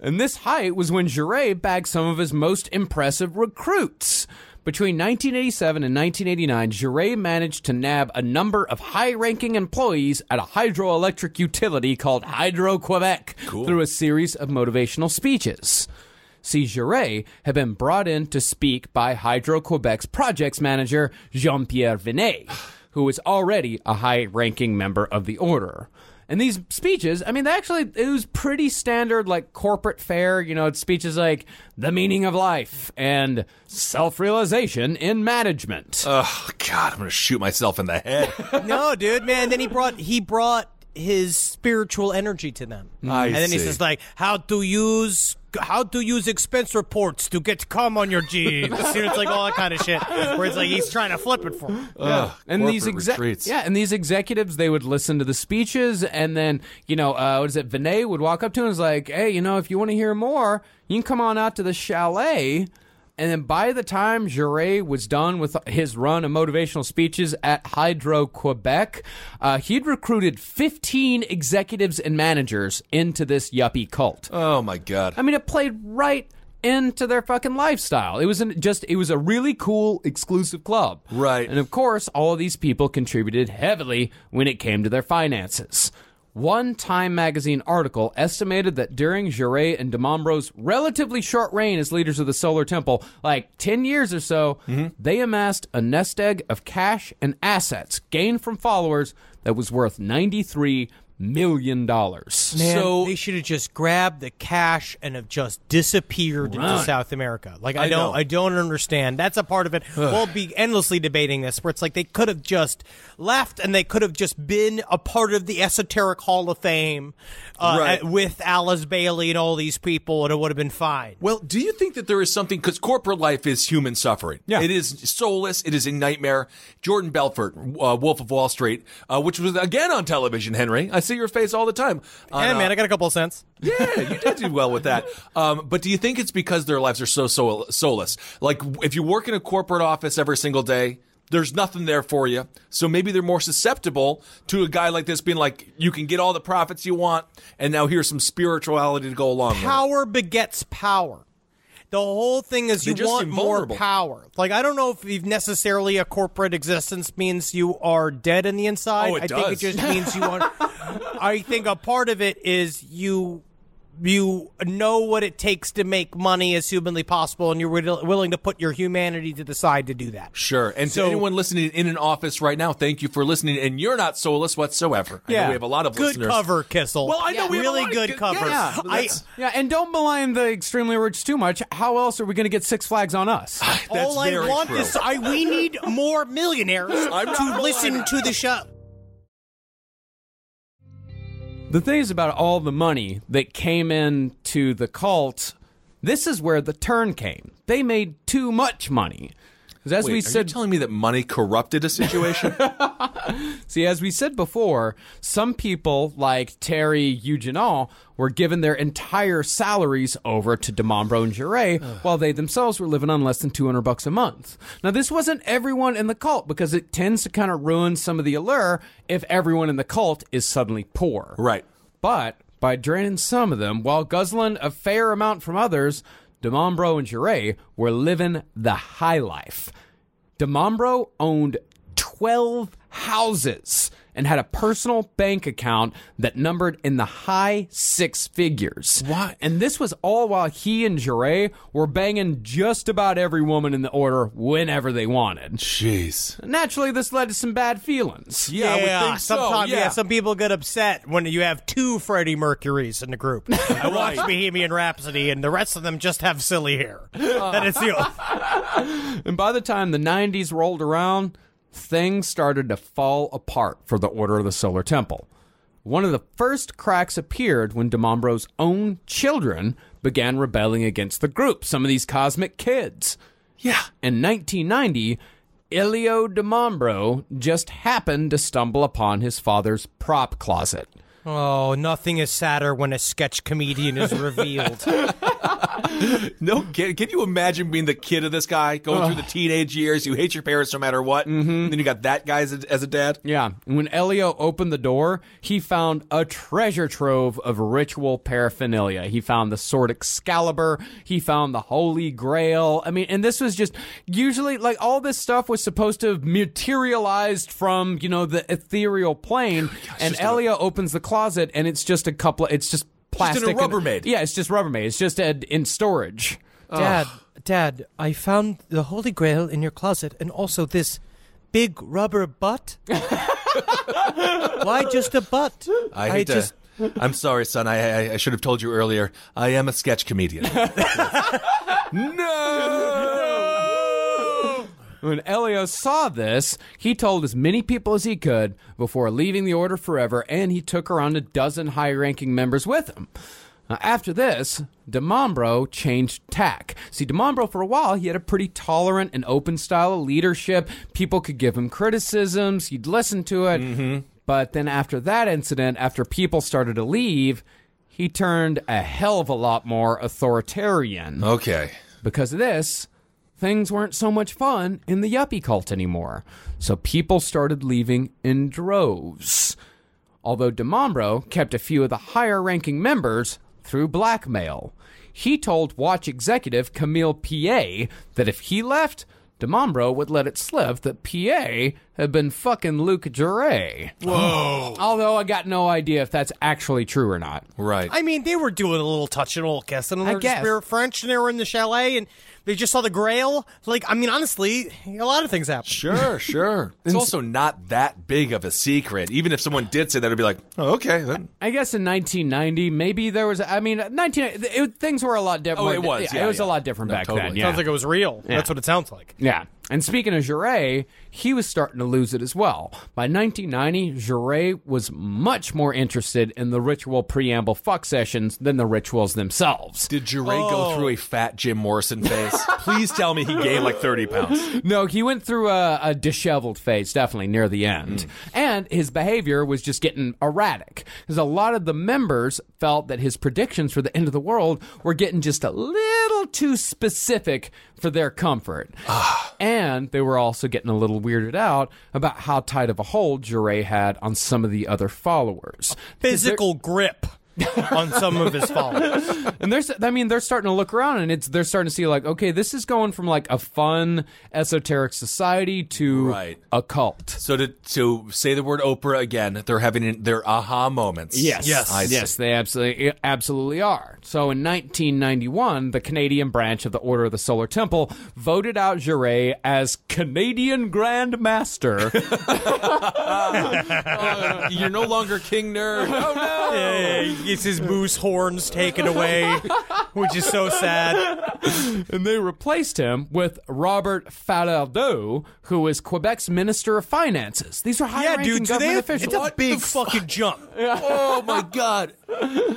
And this height was when Jouret bagged some of his most impressive recruits. Between 1987 and 1989, Jouret managed to nab a number of high ranking employees at a hydroelectric utility called Hydro Quebec through a series of motivational speeches. See, Jouret had been brought in to speak by Hydro Quebec's projects manager, Jean Pierre Vinet, who was already a high ranking member of the order. And these speeches, I mean, they actually, it was pretty standard, like corporate fare. You know, it's speeches like the meaning of life and self realization in management. Oh God, I'm gonna shoot myself in the head. no, dude, man. Then he brought he brought his spiritual energy to them. I and then he see. says like how to use how to use expense reports to get cum on your jeans. you know, it's like all that kind of shit. Where it's like he's trying to flip it for him. Ugh, and these corporate exec- retreats. yeah, and these executives they would listen to the speeches, and then you know uh, what is it? Vinet would walk up to him and was like, "Hey, you know, if you want to hear more, you can come on out to the chalet." And then by the time Jouret was done with his run of motivational speeches at Hydro Quebec, uh, he'd recruited 15 executives and managers into this yuppie cult. Oh my god. I mean, it played right into their fucking lifestyle. It was an, just, it was a really cool, exclusive club. Right. And of course, all of these people contributed heavily when it came to their finances. One Time magazine article estimated that during Jouret and DiMambro's relatively short reign as leaders of the Solar Temple, like 10 years or so, mm-hmm. they amassed a nest egg of cash and assets gained from followers that was worth $93 million. Man, So- they should have just grabbed the cash and have just disappeared into South America. Like I, I don't, know. I don't understand. That's a part of it. we'll be endlessly debating this, where it's like they could have just left and they could have just been a part of the esoteric Hall of Fame uh, Right. at- with Alice Bailey and all these people, and it would have been fine. Well, do you think that there is something because corporate life is human suffering? Yeah. it is soulless. It is a nightmare. Jordan Belfort, uh, Wolf of Wall Street, uh, which was again on television. Henry, I see your face all the time. on, Hey, uh, man, I got a couple of cents. yeah, you did do well with that. Um, but do you think it's because their lives are so soul- soulless? Like, if you work in a corporate office every single day, there's nothing there for you. So maybe they're more susceptible to a guy like this being like, you can get all the profits you want, and now here's some spirituality to go along with. Power begets power. The whole thing is They you want more power. Like I don't know if you've necessarily a corporate existence means you are dead in the inside. Oh, it I think it does. just means you want. I think a part of it is you you know what it takes to make money as humanly possible, and you're willing to put your humanity to the side to do that. Sure. And So- to anyone listening in an office right now, thank you for listening. And you're not soulless whatsoever. I know we have a lot of good listeners. cover, Kissel. Well, I know we have a really lot of good good- cover. yeah, I, Yeah, and don't malign the extremely rich too much. How else are we going to get Six Flags on us? That's all I very want true. is I, we need more millionaires I'm to listen to the show. The thing is about all the money that came in to the cult, this is where the turn came. They made too much money. As Wait, we are said, you telling me that money corrupted a situation? see, as we said before, some people like Terry Eugenol were given their entire salaries over to DiMambro and Jouret, while they themselves were living on less than 200 bucks a month. Now, this wasn't everyone in the cult because it tends to kind of ruin some of the allure if everyone in the cult is suddenly poor. right. But by draining some of them while guzzling a fair amount from others, DiMambro and Jouret were living the high life. DiMambro owned 12 houses and had a personal bank account that numbered in the high six figures. What? And this was all while he and Jouret were banging just about every woman in the order whenever they wanted. Jeez. Naturally, this led to some bad feelings. Yeah, I would think so, sometimes yeah. some people get upset when you have two Freddie Mercurys in the group. I watch Bohemian Rhapsody, and the rest of them just have silly hair. that is the And by the time the 90s rolled around, things started to fall apart for the Order of the Solar Temple. One of the first cracks appeared when DiMambro's own children began rebelling against the group, some of these cosmic kids. Yeah. In 1990, Ilio DiMambro just happened to stumble upon his father's prop closet. Oh, nothing is sadder when a sketch comedian is revealed. No, can, can you imagine being the kid of this guy going through the teenage years? You hate your parents no matter what. Mm-hmm. Then you got that guy as a, as a dad. Yeah, and when Elio opened the door, he found a treasure trove of ritual paraphernalia. He found the sword Excalibur, he found the Holy Grail. I mean, and this was just usually like all this stuff was supposed to have materialized from, you know, the ethereal plane. and Elio opens the closet and it's just a couple of, it's just plastic. and- Rubbermaid. yeah, it's just Rubbermaid. It's just uh, in storage. Dad, Dad, I found the Holy Grail in your closet, and also this big rubber butt. Why just a butt? I hate to. just I'm sorry, son. I, I I should have told you earlier. I am a sketch comedian. no. When Elios saw this, he told as many people as he could before leaving the order forever, and he took around a dozen high ranking members with him. Now, after this, DiMambro changed tack. See, DiMambro, for a while, he had a pretty tolerant and open style of leadership. People could give him criticisms, he'd listen to it. Mm-hmm. But then after that incident, after people started to leave, he turned a hell of a lot more authoritarian. Okay. Because of this, things weren't so much fun in the yuppie cult anymore. So people started leaving in droves. Although DiMambro kept a few of the higher ranking members through blackmail. He told Watch executive Camille Pillet that if he left, DiMambro would let it slip that Pillet had been fucking Luc Jouret. Whoa. Although I got no idea if that's actually true or not. Right. I mean, they were doing a little touch and a little kissing. And I they're just- guess. they were French and they were in the chalet and they just saw the Grail. Like, I mean, honestly, a lot of things happen. Sure, sure. It's also not that big of a secret. Even if someone did say that, it'd be like, oh, okay, then. I guess in 1990, maybe there was. I mean, 19 it, things were a lot different. Oh, it was, yeah, it was yeah. a lot different No, back totally. then. Yeah. Sounds like it was real. That's what it sounds like. Yeah. And speaking of Jouret, he was starting to lose it as well. By 1990, Jouret was much more interested in the ritual preamble fuck sessions than the rituals themselves. Did Jouret go oh. through a fat Jim Morrison phase? Please tell me he gained like 30 pounds. No, he went through a, a disheveled phase, definitely near the end. Mm. And his behavior was just getting erratic. Because a lot of the members felt that his predictions for the end of the world were getting just a little too specific for their comfort. Ah. and they were also getting a little weirded out about how tight of a hold Jouret had on some of the other followers. Physical grip on some of his followers. and there's i mean they're starting to look around and it's they're starting to see like okay this is going from like a fun esoteric society to Right. a cult So to, to say the word Oprah again, they're having their aha moments. Yes, I see. yes, they absolutely absolutely are. So in 1991, the Canadian branch of the Order of the Solar Temple voted out Jouret as Canadian Grand Master. Oh, you're no longer King Nerd. Oh, no. Yeah, he gets his moose horns taken away, which is so sad. and they replaced him with Robert Falardeau, who is Quebec's Minister of Finances. These are Yeah, high-ranking dude, so government they, officials. it's a big fucking jump. Oh my god.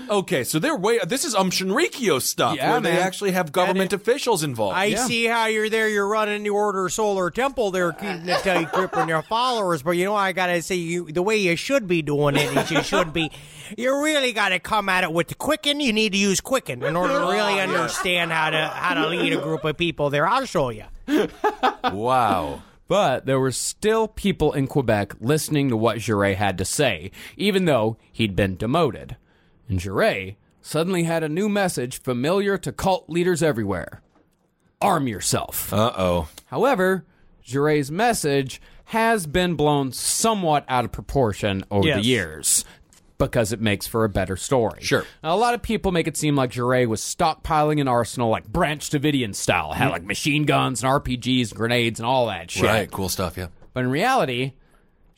Okay, so they're way. This is Um Shinrikyo stuff Yeah, where they actually have government officials involved. I see how you're there. You're running the Order Solar Temple. They're keeping a tight grip on your followers. But you know, I gotta say, you the way you should be doing it is you should be. You really gotta come at it with the Quicken. You need to use Quicken in order to really understand how to how to lead a group of people. There, I'll show you. wow. But there were still people in Quebec listening to what Jouret had to say, even though he'd been demoted. And Jouret suddenly had a new message familiar to cult leaders everywhere arm yourself. Uh oh. However, Jouret's message has been blown somewhat out of proportion over Yes. the years because it makes for a better story. Sure. Now, a lot of people make it seem like Jouret was stockpiling an arsenal like Branch Davidian style, had like machine guns and RPGs and grenades and all that shit. Right. Cool stuff. Yeah. But in reality,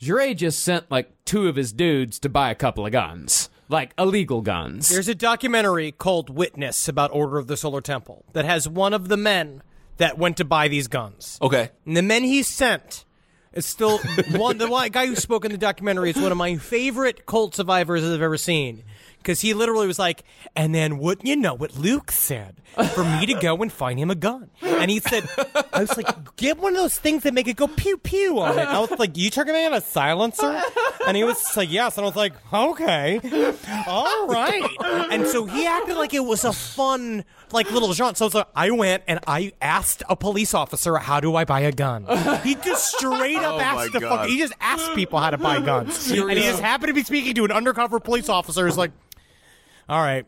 Jouret just sent like two of his dudes to buy a couple of guns, like illegal guns. There's a documentary called Witness about Order of the Solar Temple that has one of the men that went to buy these guns. Okay. And the men he sent is still one. The one, guy who spoke in the documentary is one of my favorite cult survivors I've ever seen. Because he literally was like, and then wouldn't you know what Luc said for me to go and find him a gun? And he said, I was like, get one of those things that make it go pew pew on it. And I was like, you talking about a silencer? And he was like, yes. And I was like, okay, all right. And so he acted like it was a fun, like little genre. So, so I went and I asked a police officer, how do I buy a gun? He just straight up Oh my asked the fuck. He just asked people how to buy guns. And he just happened to be speaking to an undercover police officer who's like, all right,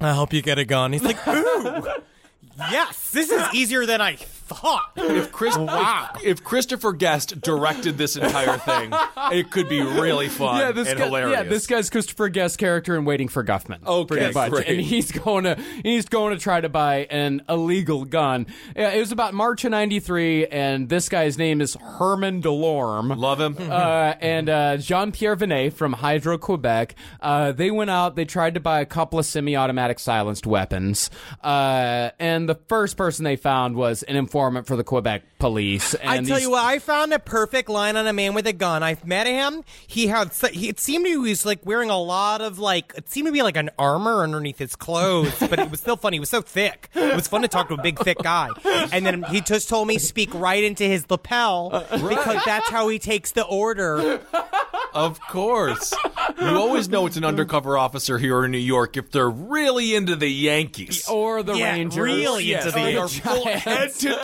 I hope you get a gun. He's like, ooh, yes, this is easier than I thought. If, Chris, if, if Christopher Guest directed this entire thing, it could be really fun yeah, this and guy, hilarious. yeah, this guy's Christopher Guest character in Waiting for Guffman. Okay, pretty much. great. and he's going to he's going to try to buy an illegal gun. It was about March of '93, and this guy's name is Herman Delorme. Love him. uh, and uh, Jean Pierre Vinet from Hydro Quebec. Uh, they went out. They tried to buy a couple of semi-automatic silenced weapons, uh, and the first person they found was an informant informant for the Quebec police. And I tell these- you what, I found a perfect line on a man with a gun. I've met him. He had, su- he, it seemed he was like wearing a lot of like, it seemed to be like an armor underneath his clothes, but it was still funny. He was so thick. It was fun to talk to a big, thick guy. And then he just told me speak right into his lapel uh, because that's how he takes the order. Of course. You always know it's an undercover officer here in New York if they're really into the Yankees. or the Yeah, Rangers. really Yes, into the they are full head to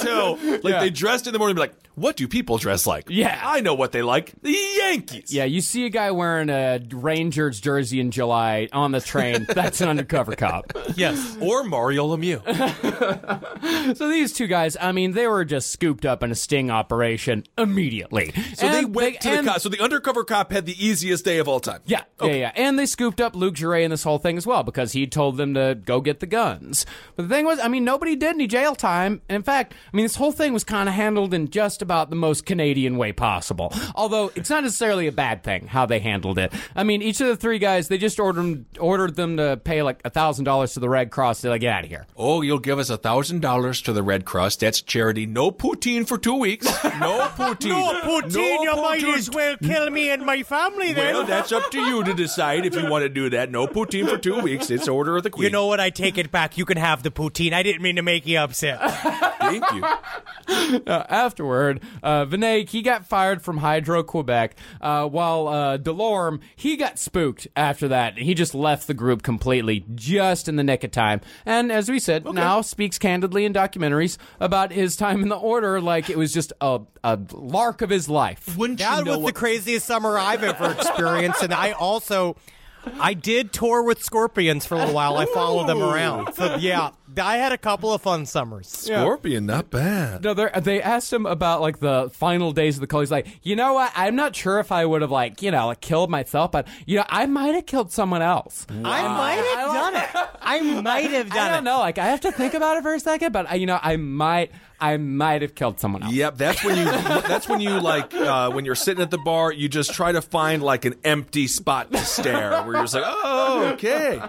Like they dressed in the morning, be like, what do people dress like? Yeah. I know what they like. The Yankees. Yeah, you see a guy wearing a Rangers jersey in July on the train. That's an undercover cop. Yes. Or Mario Lemieux. So these two guys, I mean, they were just scooped up in a sting operation immediately. So they And went to the cop. So the undercover cop had the easiest day of all time. Yeah, yeah, yeah. And they scooped up Luc Jouret in this whole thing as well because he told them to go get the guns. But the thing was, I mean, nobody did any jail time. And in fact, I mean, this whole thing was kind of handled in just about the most Canadian way possible. Although it's not necessarily a bad thing how they handled it. I mean, each of the three guys, they just ordered them, ordered them to pay like a thousand dollars to the Red Cross. They're like, get out of here. Oh, you'll give us a thousand dollars to the Red Cross. That's charity. No poutine for two weeks. No poutine. No, Putin, No you might as well kill me and my family then. Well, that's up to you to decide if you want to do that. No poutine for two weeks. It's order of the queen. You know what? I take it back. You can have the poutine. I didn't mean to make you upset. Thank you. Uh, afterward, uh, Vinet, he got fired from Hydro Quebec, uh, while uh, Delorme, he got spooked after that. He just left the group completely, just in the nick of time. And as we said, now speaks candidly in documentaries about his time in the Order like it was just a, a lark of his life. Wouldn't That you know was the craziest summer I've ever experienced, and I also. I did tour with Scorpions for a little while. I followed them around. So yeah, I had a couple of fun summers. Scorpion, not bad. No, they're- they asked him about like the final days of the call. He's like, you know what? I'm not sure if I would have like, you know, like killed myself, but you know, I might have killed someone else. I might have done it. I might have done it. I don't it. know. Like, I have to think about it for a second, but uh, you know, I might, I might have killed someone else. Yep, that's when you. That's when you like uh, when you're sitting at the bar. You just try to find like an empty spot to stare, where you're just like, oh, okay,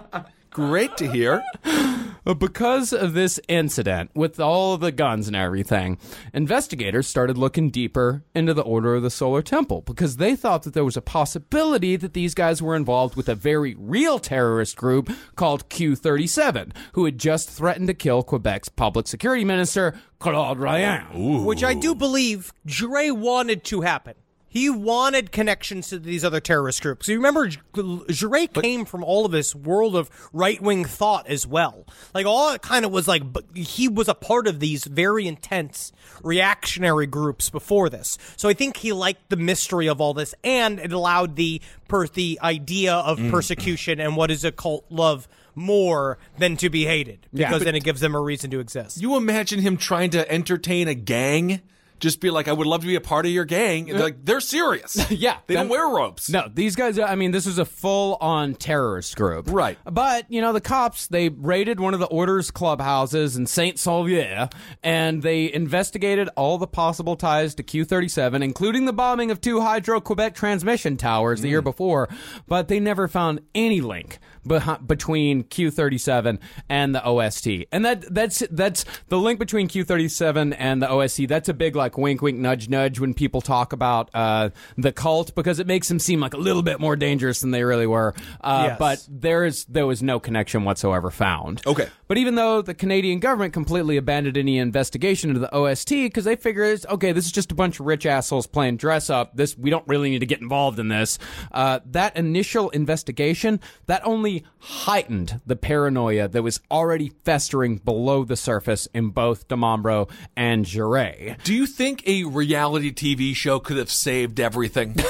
great to hear. Because of this incident with all the guns and everything, investigators started looking deeper into the Order of the Solar Temple because they thought that there was a possibility that these guys were involved with a very real terrorist group called Q37, who had just threatened to kill Quebec's public security minister, Claude Ryan. Which I do believe Jouret wanted to happen. He wanted connections to these other terrorist groups. You remember, Jouret came from all of this world of right wing thought as well. Like, all it kind of was like, he was a part of these very intense reactionary groups before this. So I think he liked the mystery of all this, and it allowed the per- the idea of mm. persecution and what is a cult love more than to be hated because then it gives them a reason to exist. You imagine him trying to entertain a gang? Just be like, I would love to be a part of your gang. They're like, they're serious. Yeah, they don't wear ropes. No, these guys, I mean, this was a full on terrorist group. Right. But, you know, the cops, they raided one of the Order's clubhouses in St. Sauveur and they investigated all the possible ties to Q 37, including the bombing of two Hydro Quebec transmission towers the year mm. before. But they never found any link between Q 37 and the OST. And that that's that's the link between Q 37 and the OST. That's a big, like, wink, wink, nudge, nudge when people talk about uh, the cult because it makes them seem like a little bit more dangerous than they really were. Uh, Yes. But there is there was no connection whatsoever found. Okay. But even though the Canadian government completely abandoned any investigation into the OST because they figure it's okay, this is just a bunch of rich assholes playing dress up. This we don't really need to get involved in this. Uh, that initial investigation that only heightened the paranoia that was already festering below the surface in both DiMambro and Jouret. Do you think a reality TV show could have saved everything?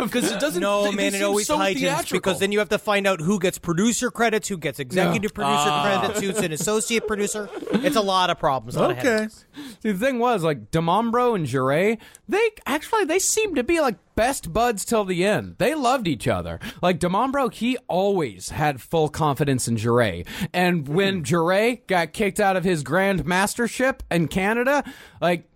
Because it doesn't. No, they- they man, it seem always so heightens theatrical. because then you have to find out who gets producer credits, who gets executive producer ah. credits, who's an associate producer. It's a lot of problems. A lot Okay. headaches. See, the thing was, like, DiMambro and Jouret, they actually, they seem to be like best buds till the end. They loved each other. Like, DiMambro, he always had full confidence in Jouret. And when hmm. Jouret got kicked out of his Grand Mastership in Canada, like,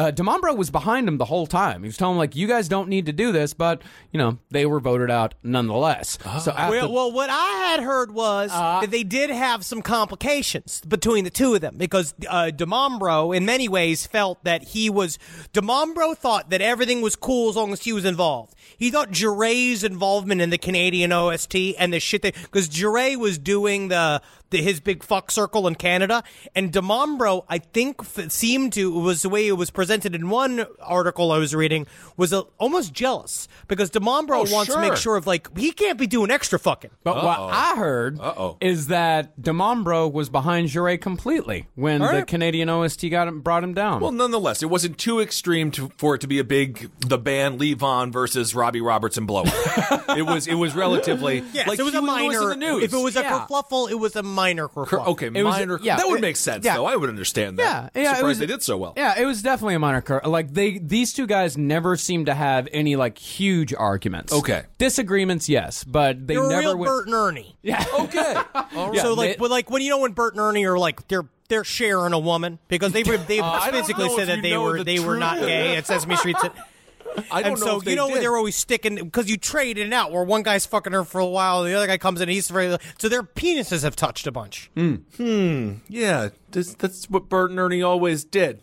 uh, DiMambro was behind him the whole time. He was telling him like, "You guys don't need to do this," but you know they were voted out nonetheless. So after, Well, well, what I had heard was Uh, that they did have some complications between the two of them because uh, DiMambro, in many ways, felt that he was. DiMambro thought that everything was cool as long as he was involved. He thought Jouret's involvement in the Canadian OST and the shit that because Jouret was doing the, the his big fuck circle in Canada, and DiMambro, I think, f- seemed to was the way it was presented in one article I was reading was uh, almost jealous because DiMambro Oh, wants to make sure. sure of like he can't be doing extra fucking. But what I heard Uh-oh. is that DiMambro was behind Jouret completely when All the. Canadian OST got him, brought him down. Well, nonetheless, it wasn't too extreme to, for it to be a big the band Levon versus Robbie Robertson blow. it was it was relatively Yes, like it was a Huey Lewis in minor. the news. If it was a Yeah. kerfluffle, it was a minor Cur- kerfluffle. okay, It was- minor. yeah, that would it- make sense, yeah. though. I would understand that. yeah, yeah. Surprised it was, they did so well. Yeah, it was definitely a minor cur Like they, these two guys never seemed to have any like huge arguments. Okay. disagreements, yes, but they They were never real went- Bert and Ernie. Yeah, Okay. Yeah, so like, they- but like when you know when Bert and Ernie are like they're they're sharing a woman because they were they Uh, I physically said that they were the they were not gay at Sesame Street. I don't and know so if you know did. they're always sticking because you trade it out where one guy's fucking her for a while, the other guy comes in, he's very so their penises have touched a bunch. Hmm. Yeah, that's, that's what Bert and Ernie always did.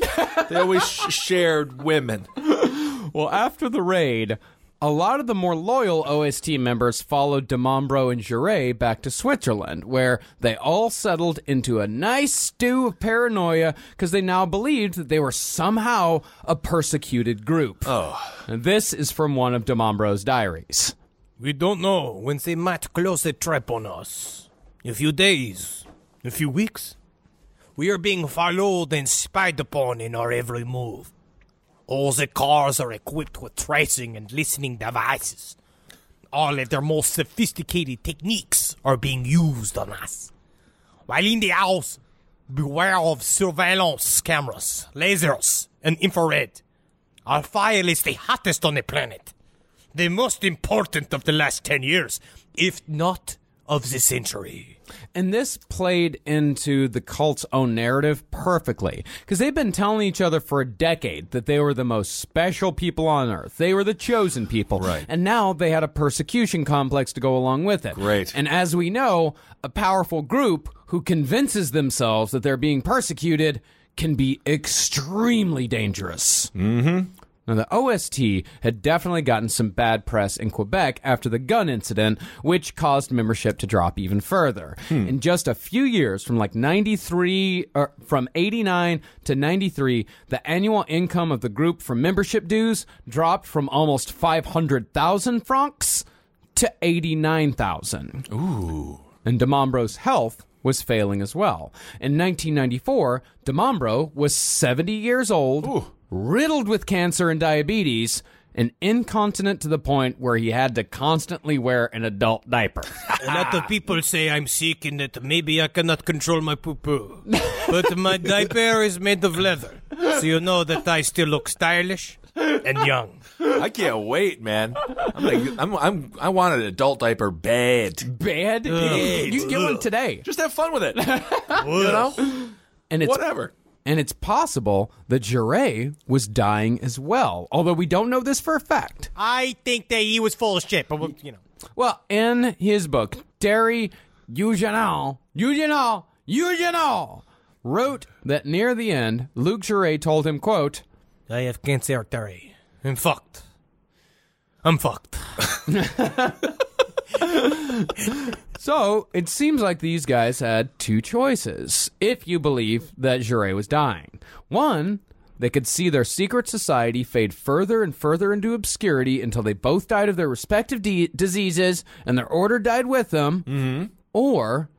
they always sh- shared women. Well, after the raid, a lot of the more loyal OST members followed DiMambro and Jouret back to Switzerland, where they all settled into a nice stew of paranoia because they now believed that they were somehow a persecuted group. Oh. And this is from one of DiMambro's diaries. We don't know when they might close a trap on us. A few days, a few weeks. We are being followed and spied upon in our every move. All the cars are equipped with tracing and listening devices. All of their most sophisticated techniques are being used on us. While in the house, beware of surveillance cameras, lasers, and infrared. Our file is the hottest on the planet the most important of the last 10 years, if not of the century. And this played into the cult's own narrative perfectly. Because they've been telling each other for a decade that they were the most special people on earth. They were the chosen people. Right. And now they had a persecution complex to go along with it. Great. And as we know, a powerful group who convinces themselves that they're being persecuted can be extremely dangerous. Mm-hmm. Now, the OST had definitely gotten some bad press in Quebec after the gun incident, which caused membership to drop even further. Hmm. In just a few years, from like 93, or from 89 to 93, the annual income of the group from membership dues dropped from almost 500,000 francs to 89,000. Ooh. And DiMambro's health was failing as well. In 1994, DiMambro was 70 years old, riddled with cancer and diabetes, and incontinent to the point where he had to constantly wear an adult diaper. A lot of people say I'm sick and that maybe I cannot control my poo poo. but my diaper is made of leather. So you know that I still look stylish and young. I can't wait, man. I'm like, I'm, I'm, I want an adult diaper bad. Bad? You can get one today. Just have fun with it. you know? And it's Whatever. And it's possible that Jouret was dying as well, although we don't know this for a fact. I think that he was full of shit, but we'll- you know. Well, in his book, Terry Huguenin, Huguenin, Huguenin wrote that near the end, Luc Jouret told him, quote, I have cancer, Terry. I'm fucked. I'm fucked. So it seems like these guys had two choices, if you believe that Jouret was dying. One, they could see their secret society fade further and further into obscurity until they both died of their respective de- diseases and their order died with them. Mm-hmm. Or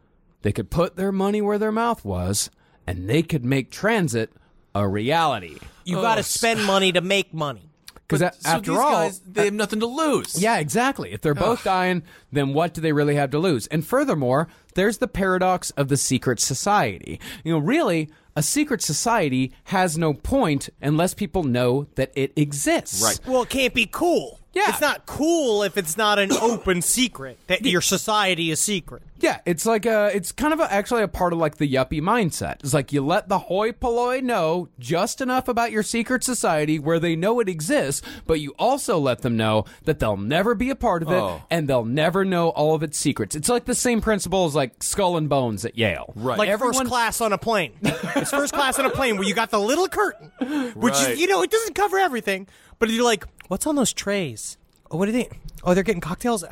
they could put their money where their mouth was and they could make transit a reality. You got to spend money to make money. Because So after these all, guys, they have nothing to lose. Yeah, exactly. If they're both dying, then what do they really have to lose? And furthermore, there's the paradox of the secret society. You know, really, a secret society has no point unless people know that it exists. Right. Well, it can't be cool. Yeah. It's not cool if it's not an open secret that your society is secret. Yeah, it's like a, it's kind of a, actually a part of like the yuppie mindset. It's like you let the hoi polloi know just enough about your secret society where they know it exists, but you also let them know that they'll never be a part of it Oh. and they'll never know all of its secrets. It's like the same principle as like Skull and Bones at Yale. Right. Like Everyone- first class on a plane. it's first class on a plane where you got the little curtain, which Right. is, you know, it doesn't cover everything. But you're like, what's on those trays? Oh, what are they? Oh, they're getting cocktails.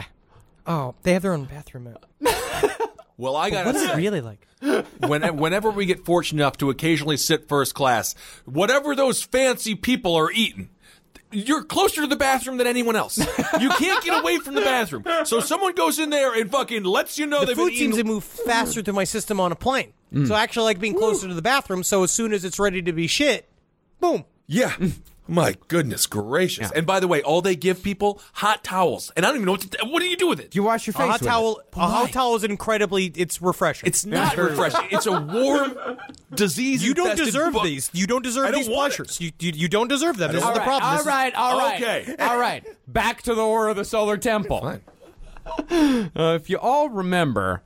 Oh, they have their own bathroom. Well, I got What is it really like? when, whenever we get fortunate enough to occasionally sit first class, whatever those fancy people are eating, you're closer to the bathroom than anyone else. You can't get away from the bathroom. So someone goes in there and fucking lets you know The they've food been seems to move faster through my system on a plane. Mm. So I actually like being closer to the bathroom. So as soon as it's ready to be shit, boom. Yeah. My goodness gracious! And by the way, all they give people hot towels, and I don't even know what to. What do you do with it? You wash your A face hot with towel. it. A hot towel is incredibly. It's refreshing. It's not refreshing. It's a warm disease. You don't deserve bu- these. You don't deserve don't these want it. pleasures. You, you you don't deserve them. This is All the problem. All this right. All right. Okay. all right. Back to the War of the Solar Temple. Fine. Uh, if you all remember,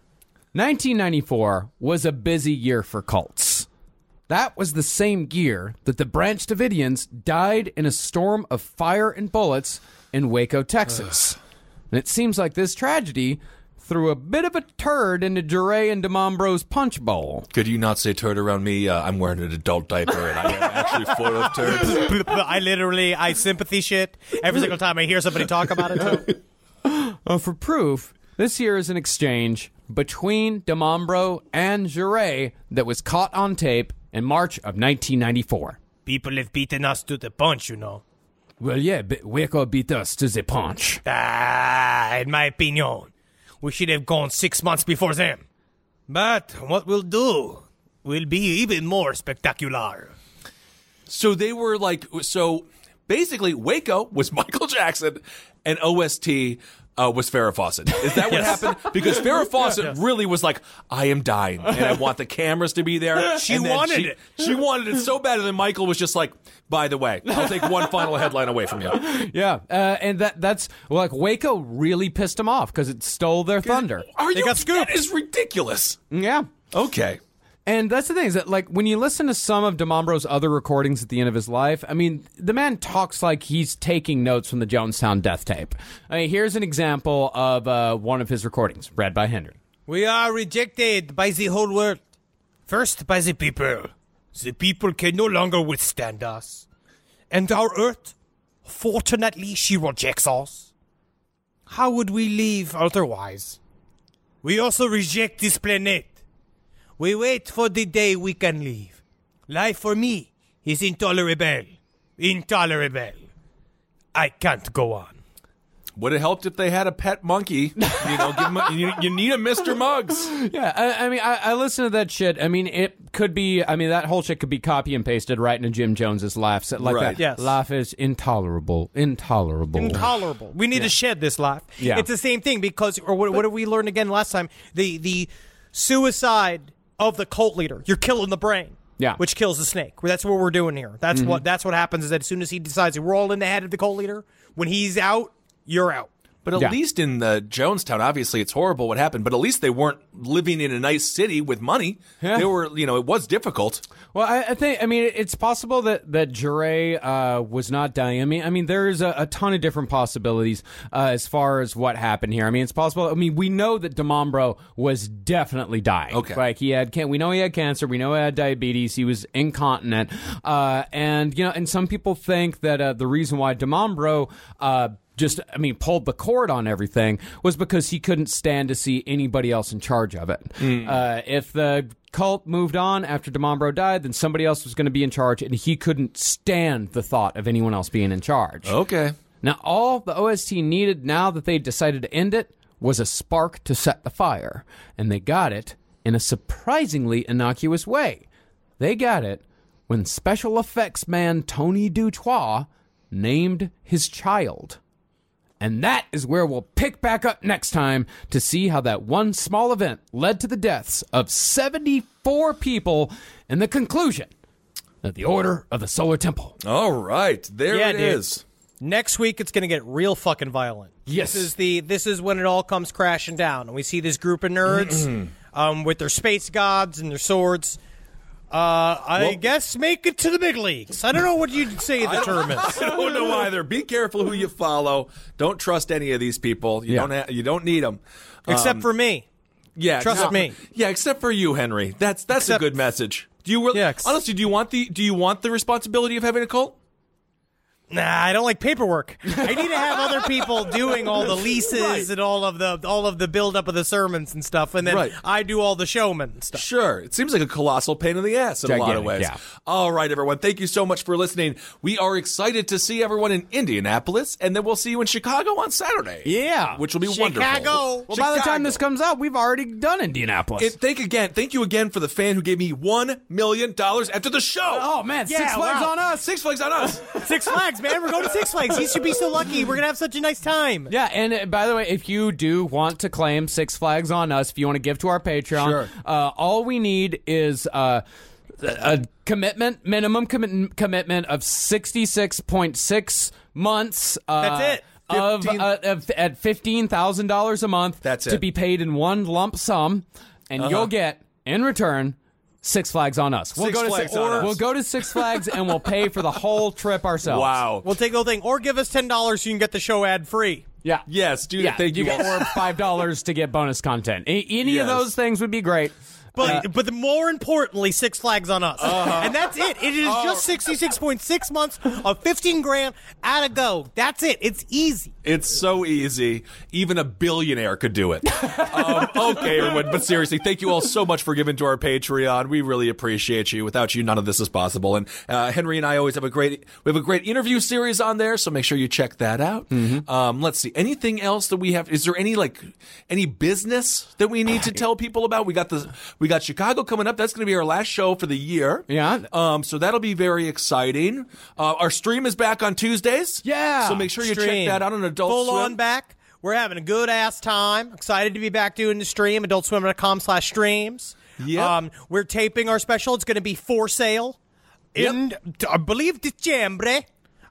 1994 was a busy year for cults. That was the same year that the Branch Davidians died in a storm of fire and bullets in Waco, Texas. and it seems like this tragedy threw a bit of a turd into Jouret and DiMambro's punch bowl. Could you not say turd around me? Uh, I'm wearing an adult diaper, and I am actually full of turds. I literally I sympathy shit every single time I hear somebody talk about it. Uh, for proof, this here is an exchange between DiMambro and Jouret that was caught on tape in March of 1994. People have beaten us to the punch, you know. Well, yeah, but Waco beat us to the punch. Ah, in my opinion, we should have gone six months before them. But what we'll do will be even more spectacular. So they were like, so basically, Waco was Michael Jackson, and OST uh, was Farrah Fawcett. Is that what happened? Because Farrah Fawcett really was like, I am dying, and I want the cameras to be there. She wanted she, it. She wanted it so bad, and then Michael was just like, by the way, I'll take one final headline away from you. Yeah, uh, and that that's like Waco really pissed them off because it stole their thunder. Are you? got scooped. That is ridiculous. Yeah. Okay. And that's the thing is that like when you listen to some of DiMambro's other recordings at the end of his life, I mean, the man talks like he's taking notes from the Jonestown death tape. I mean, here's an example of uh, one of his recordings, read by Henry. We are rejected by the whole world. First, by the people. The people can no longer withstand us. And our earth, fortunately, she rejects us. How would we live otherwise? We also reject this planet. We wait for the day we can leave. Life for me is intolerable. Intolerable. I can't go on. Would have helped if they had a pet monkey. You know, give 'em a, you, you need a Mr. Muggs. Yeah, I, I mean, I, I listen to that shit. I mean, it could be. I mean, that whole shit could be copy and pasted right into Jim Jones's laughs. Like Right. that. Yes. Laugh is intolerable. Intolerable. intolerable. We need to shed this laugh. Yeah. It's the same thing because, or what, what did we learn again last time? The the suicide of the cult leader. You're killing the brain. Yeah. Which kills the snake. That's what we're doing here. That's mm-hmm. what that's what happens is that as soon as he decides we're all in the head of the cult leader, when he's out, you're out. But at Yeah. least in the Jonestown, obviously it's horrible what happened, but at least they weren't living in a nice city with money. Yeah. They were, you know, it was difficult. Well, I, I think I mean it's possible that that Jouret uh, was not dying. I mean, I mean there's a, a ton of different possibilities uh, as far as what happened here. I mean, it's possible. I mean, we know that DiMambro was definitely dying. Okay. like he had can we know he had cancer. We know he had diabetes. He was incontinent, uh, and you know, and some people think that uh, the reason why DiMambro. Just, I mean, pulled the cord on everything was because he couldn't stand to see anybody else in charge of it. Uh, if the cult moved on after DiMambro died, then somebody else was going to be in charge, and he couldn't stand the thought of anyone else being in charge. Okay. Now, all the OST needed now that they decided to end it was a spark to set the fire, and they got it in a surprisingly innocuous way. They got it when special effects man Tony Dutoit named his child. And that is where we'll pick back up next time to see how that one small event led to the deaths of 74 people and the conclusion of the Order of the Solar Temple. All right. There Yeah, it dude. is. Next week, it's going to get real fucking violent. Yes. This is the this is when it all comes crashing down, and we see this group of nerds um, with their space gods and their swords. Uh, I guess make it to the big leagues. I don't know what you'd say the term is. I don't know either. Be careful who you follow. Don't trust any of these people. You Yeah. don't. Ha- you don't need them. Except for me. Yeah, Trust except- me. Yeah, except for you, Henry. That's that's Except- a good message. Do you really? Yeah, ex- honestly, do you want the do you want the responsibility of having a cult? Nah, I don't like paperwork. I need to have other people doing all the leases Right. and all of the all of the build up of the sermons and stuff, and then Right. I do all the showman stuff. Sure. It seems like a colossal pain in the ass in a lot of ways. yeah. All right, everyone. Thank you so much for listening. We are excited to see everyone in Indianapolis, and then we'll see you in Chicago on Saturday. Yeah. Which will be Chicago. wonderful. Well, by the time this comes out, we've already done Indianapolis. It, thank again. Thank you again for the fan who gave me one million dollars after the show. oh man, Yeah, Six Flags wow. on us. Six Flags on us. Six Flags, man. We're going to Six Flags. He should be so lucky. We're gonna have such a nice time. Yeah, and uh, by the way, if you do want to claim Six Flags on us, if you want to give to our Patreon, Sure. uh, all we need is uh, a commitment, minimum commit- commitment of sixty six point six months. Uh, That's it. Of, 15 uh, of at fifteen thousand dollars a month. That's it. to it. be paid in one lump sum, and you'll get in return. Six Flags on us. We'll Six go to Flags Six, on us. We'll go to Six Flags and we'll pay for the whole trip ourselves. wow. We'll take the whole thing, or give us ten dollars so you can get the show ad free. Yeah. yes, dude. Yeah, thank you. get or five dollars to get bonus content. A- any Yes. of those things would be great. But but the more importantly, Six Flags on us, and that's it. It is just sixty six point six months of fifteen grand at a go. That's it. It's easy. It's so easy. Even a billionaire could do it. um, okay, everyone. But seriously, thank you all so much for giving to our Patreon. We really appreciate you. Without you, none of this is possible. And uh, Henry and I always have a great we have a great interview series on there. So make sure you check that out. Um, let's see. Anything else that we have? Is there any like any business that we need to tell people about? We got the we got Chicago coming up. That's going to be our last show for the year. Yeah. Um, so that'll be very exciting. Uh, our stream is back on Tuesdays. Yeah. So make sure you check that out on Adult Full Swim. on back. We're having a good ass time. Excited to be back doing the stream. AdultSwim.com slash streams. Yep. Um, we're taping our special. It's going to be for sale in, I believe, December.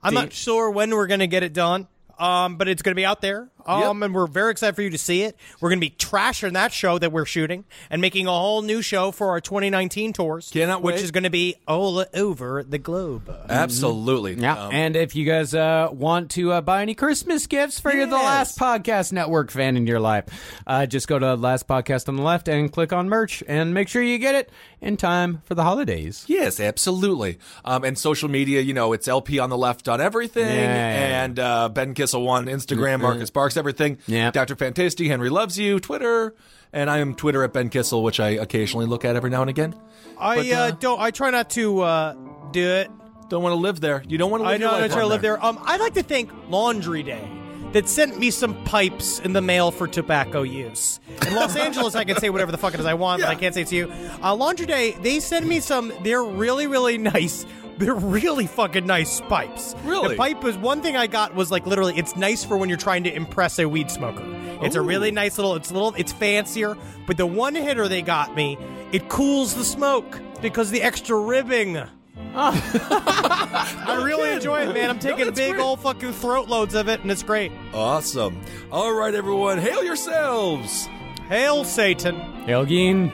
I'm not sure when we're going to get it done. Um, but it's going to be out there. Um, and we're very excited for you to see it. We're going to be trashing that show that we're shooting and making a whole new show for our 2019 tours. Cannot Which wait. is going to be all over the globe. Absolutely. Yeah. Um, and if you guys uh, want to uh, buy any Christmas gifts for your the Last Podcast Network fan in your life, uh, just go to Last Podcast on the left and click on merch and make sure you get it in time for the holidays. Yes, absolutely. Um, and social media, you know, it's LP on the left on everything, Yeah. and uh, Ben Kissel one Instagram, Marcus Parks everything. Yeah. Dr. Fantasty, Henry loves you, Twitter, and I am Twitter at Ben Kissel, which I occasionally look at every now and again. I But, uh, uh, don't. I try not to uh, do it. Don't want to live there. You don't want to live I know. I try to live there. Um, I'd like to thank Laundry Day that sent me some pipes in the mail for tobacco use. In Los Angeles, I can say whatever the fuck it is I want, but I can't say it to you. Uh, Laundry Day, they send me some. They're really, really nice. They're really fucking nice pipes. Really? The pipe was one thing I got was like literally. It's nice for when you're trying to impress a weed smoker. It's a really nice little. It's a little. It's fancier. But the one hitter they got me, it cools the smoke because the extra ribbing. I really enjoy it, man. I'm taking that's big great. old fucking throat loads of it, and it's great. Awesome. All right, everyone, hail yourselves. Hail Satan! Helgeen.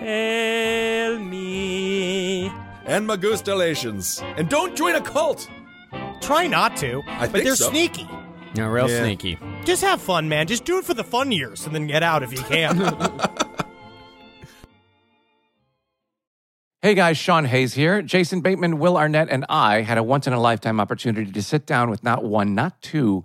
Hail me! And Magustalations. And don't join a cult. Try not to, I but think they're so. sneaky. Yeah, real Yeah. sneaky. Just have fun, man. Just do it for the fun years, and then get out if you can. Hey guys, Sean Hayes here. Jason Bateman, Will Arnett, and I had a once in a lifetime opportunity to sit down with not one, not two,